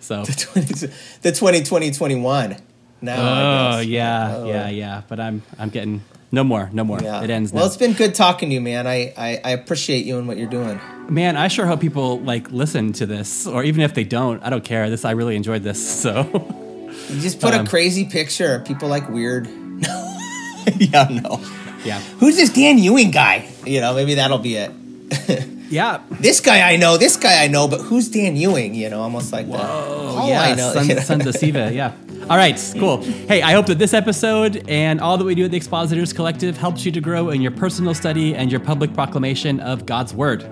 B: So
A: the twenty the twenty twenty twenty one.
B: Now. Oh yeah, oh. yeah, yeah. But I'm I'm getting no more, no more. Yeah. It ends.
A: Well, now. it's been good talking to you, man. I, I I appreciate you and what you're doing.
B: Man, I sure hope people like listen to this, or even if they don't, I don't care. This I really enjoyed this. So
A: you just put um, a crazy picture. People like weird. yeah, no.
B: Yeah.
A: Who's this Dan Ewing guy? You know, maybe that'll be it.
B: yeah.
A: This guy I know, this guy I know, but who's Dan Ewing? You know, almost like
B: Whoa, that. Oh, yeah, I know. Son, Sons of Sceva, yeah. All right, cool. Hey, I hope that this episode and all that we do at the Expositors Collective helps you to grow in your personal study and your public proclamation of God's Word.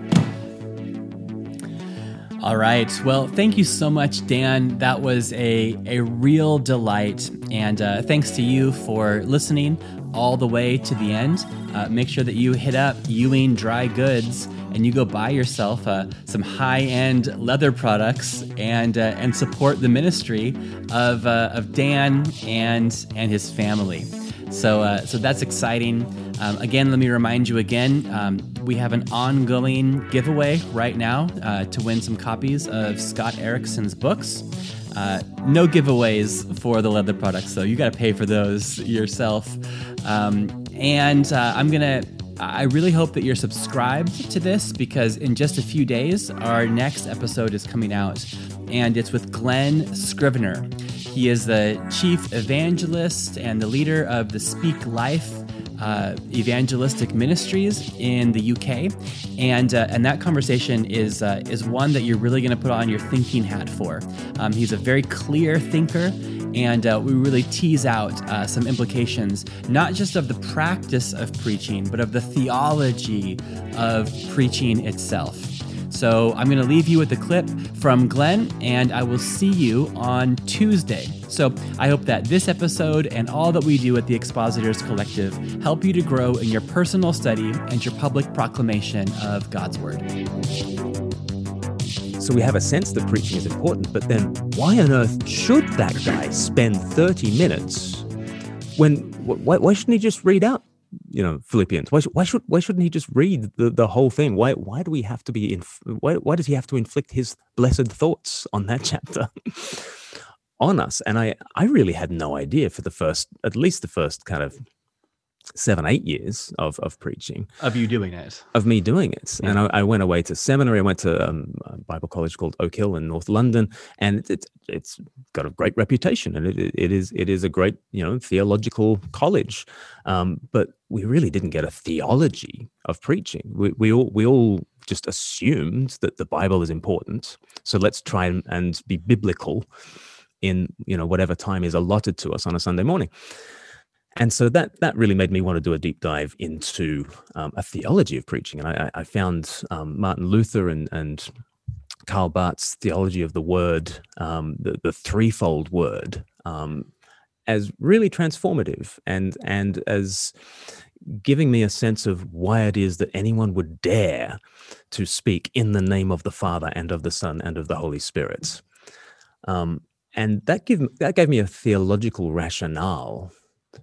B: All right. Well, thank you so much, Dan. That was a, a real delight. And uh, thanks to you for listening all the way to the end. Uh, make sure that you hit up Ewing Dry Goods and you go buy yourself uh, some high-end leather products and uh, and support the ministry of, uh, of Dan and and his family. So, uh, so that's exciting. Um, again, let me remind you again um, we have an ongoing giveaway right now uh, to win some copies of Scott Erickson's books. Uh, no giveaways for the leather products, though. You got to pay for those yourself. Um, and uh, I'm going to I really hope that you're subscribed to this because in just a few days, our next episode is coming out, and it's with Glen Scrivener. He is the chief evangelist and the leader of the Speak Life uh, evangelistic ministries in the UK, and uh, and that conversation is uh, is one that you're really going to put on your thinking hat for. Um, he's a very clear thinker, and uh, we really tease out uh, some implications, not just of the practice of preaching, but of the theology of preaching itself. So I'm going to leave you with a clip from Glen, and I will see you on Tuesday. So I hope that this episode and all that we do at the Expositors Collective help you to grow in your personal study and your public proclamation of God's Word.
C: So we have a sense that preaching is important, but then why on earth should that guy spend 30 minutes when why, why shouldn't he just read out you know Philippians. Why, why should why shouldn't he just read the, the whole thing? Why why do we have to be in? Why why does he have to inflict his blessed thoughts on that chapter on us? And I I really had no idea for the first at least the first kind of seven, eight years of, of preaching.
B: Of you doing it.
C: Of me doing it. Yeah. And I, I, went away to seminary. I went to um, a Bible college called Oak Hill in North London. And it, it, it's got a great reputation. And it, it is it is a great, you know, theological college. Um, but we really didn't get a theology of preaching. We, we, all, we all just assumed that the Bible is important. So let's try and, and be biblical in, you know, whatever time is allotted to us on a Sunday morning and so that that really made me want to do a deep dive into um, a theology of preaching. And I, I found um, Martin Luther and and Karl Barth's theology of the word, um, the the threefold word, um, as really transformative and and as giving me a sense of why it is that anyone would dare to speak in the name of the Father and of the Son and of the Holy Spirit. Um, and that give that gave me a theological rationale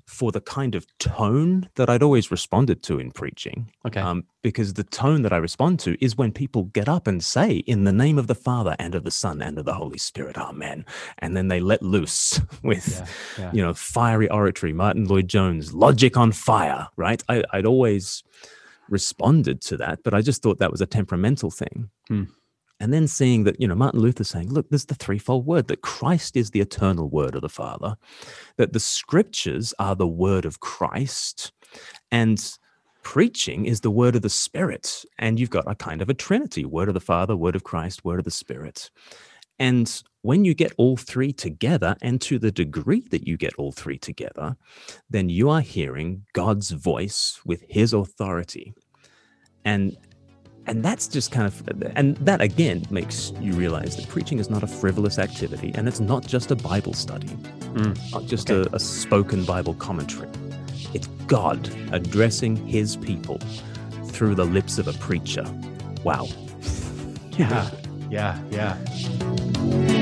C: for the kind of tone that I'd always responded to in preaching.
B: Okay.
C: Um, because the tone that I respond to is when people get up and say, In the name of the Father and of the Son and of the Holy Spirit, Amen. And then they let loose with,
B: Yeah, yeah.
C: you know, fiery oratory, Martyn Lloyd-Jones, logic on fire, right? I, I'd always responded to that, but I just thought that was a temperamental thing.
B: Hmm.
C: And then seeing that, you know, Martin Luther saying, look, there's the threefold word that Christ is the eternal word of the Father, that the scriptures are the word of Christ, and preaching is the word of the Spirit. And you've got a kind of a trinity word of the Father, word of Christ, word of the Spirit. And when you get all three together, and to the degree that you get all three together, then you are hearing God's voice with his authority. And and that's just kind of and that again makes you realize that preaching is not a frivolous activity and it's not just a bible study
B: Mm,
C: not just
B: okay.
C: a, a spoken bible commentary it's god addressing his people through the lips of a preacher wow
B: Yeah. Yeah. Yeah.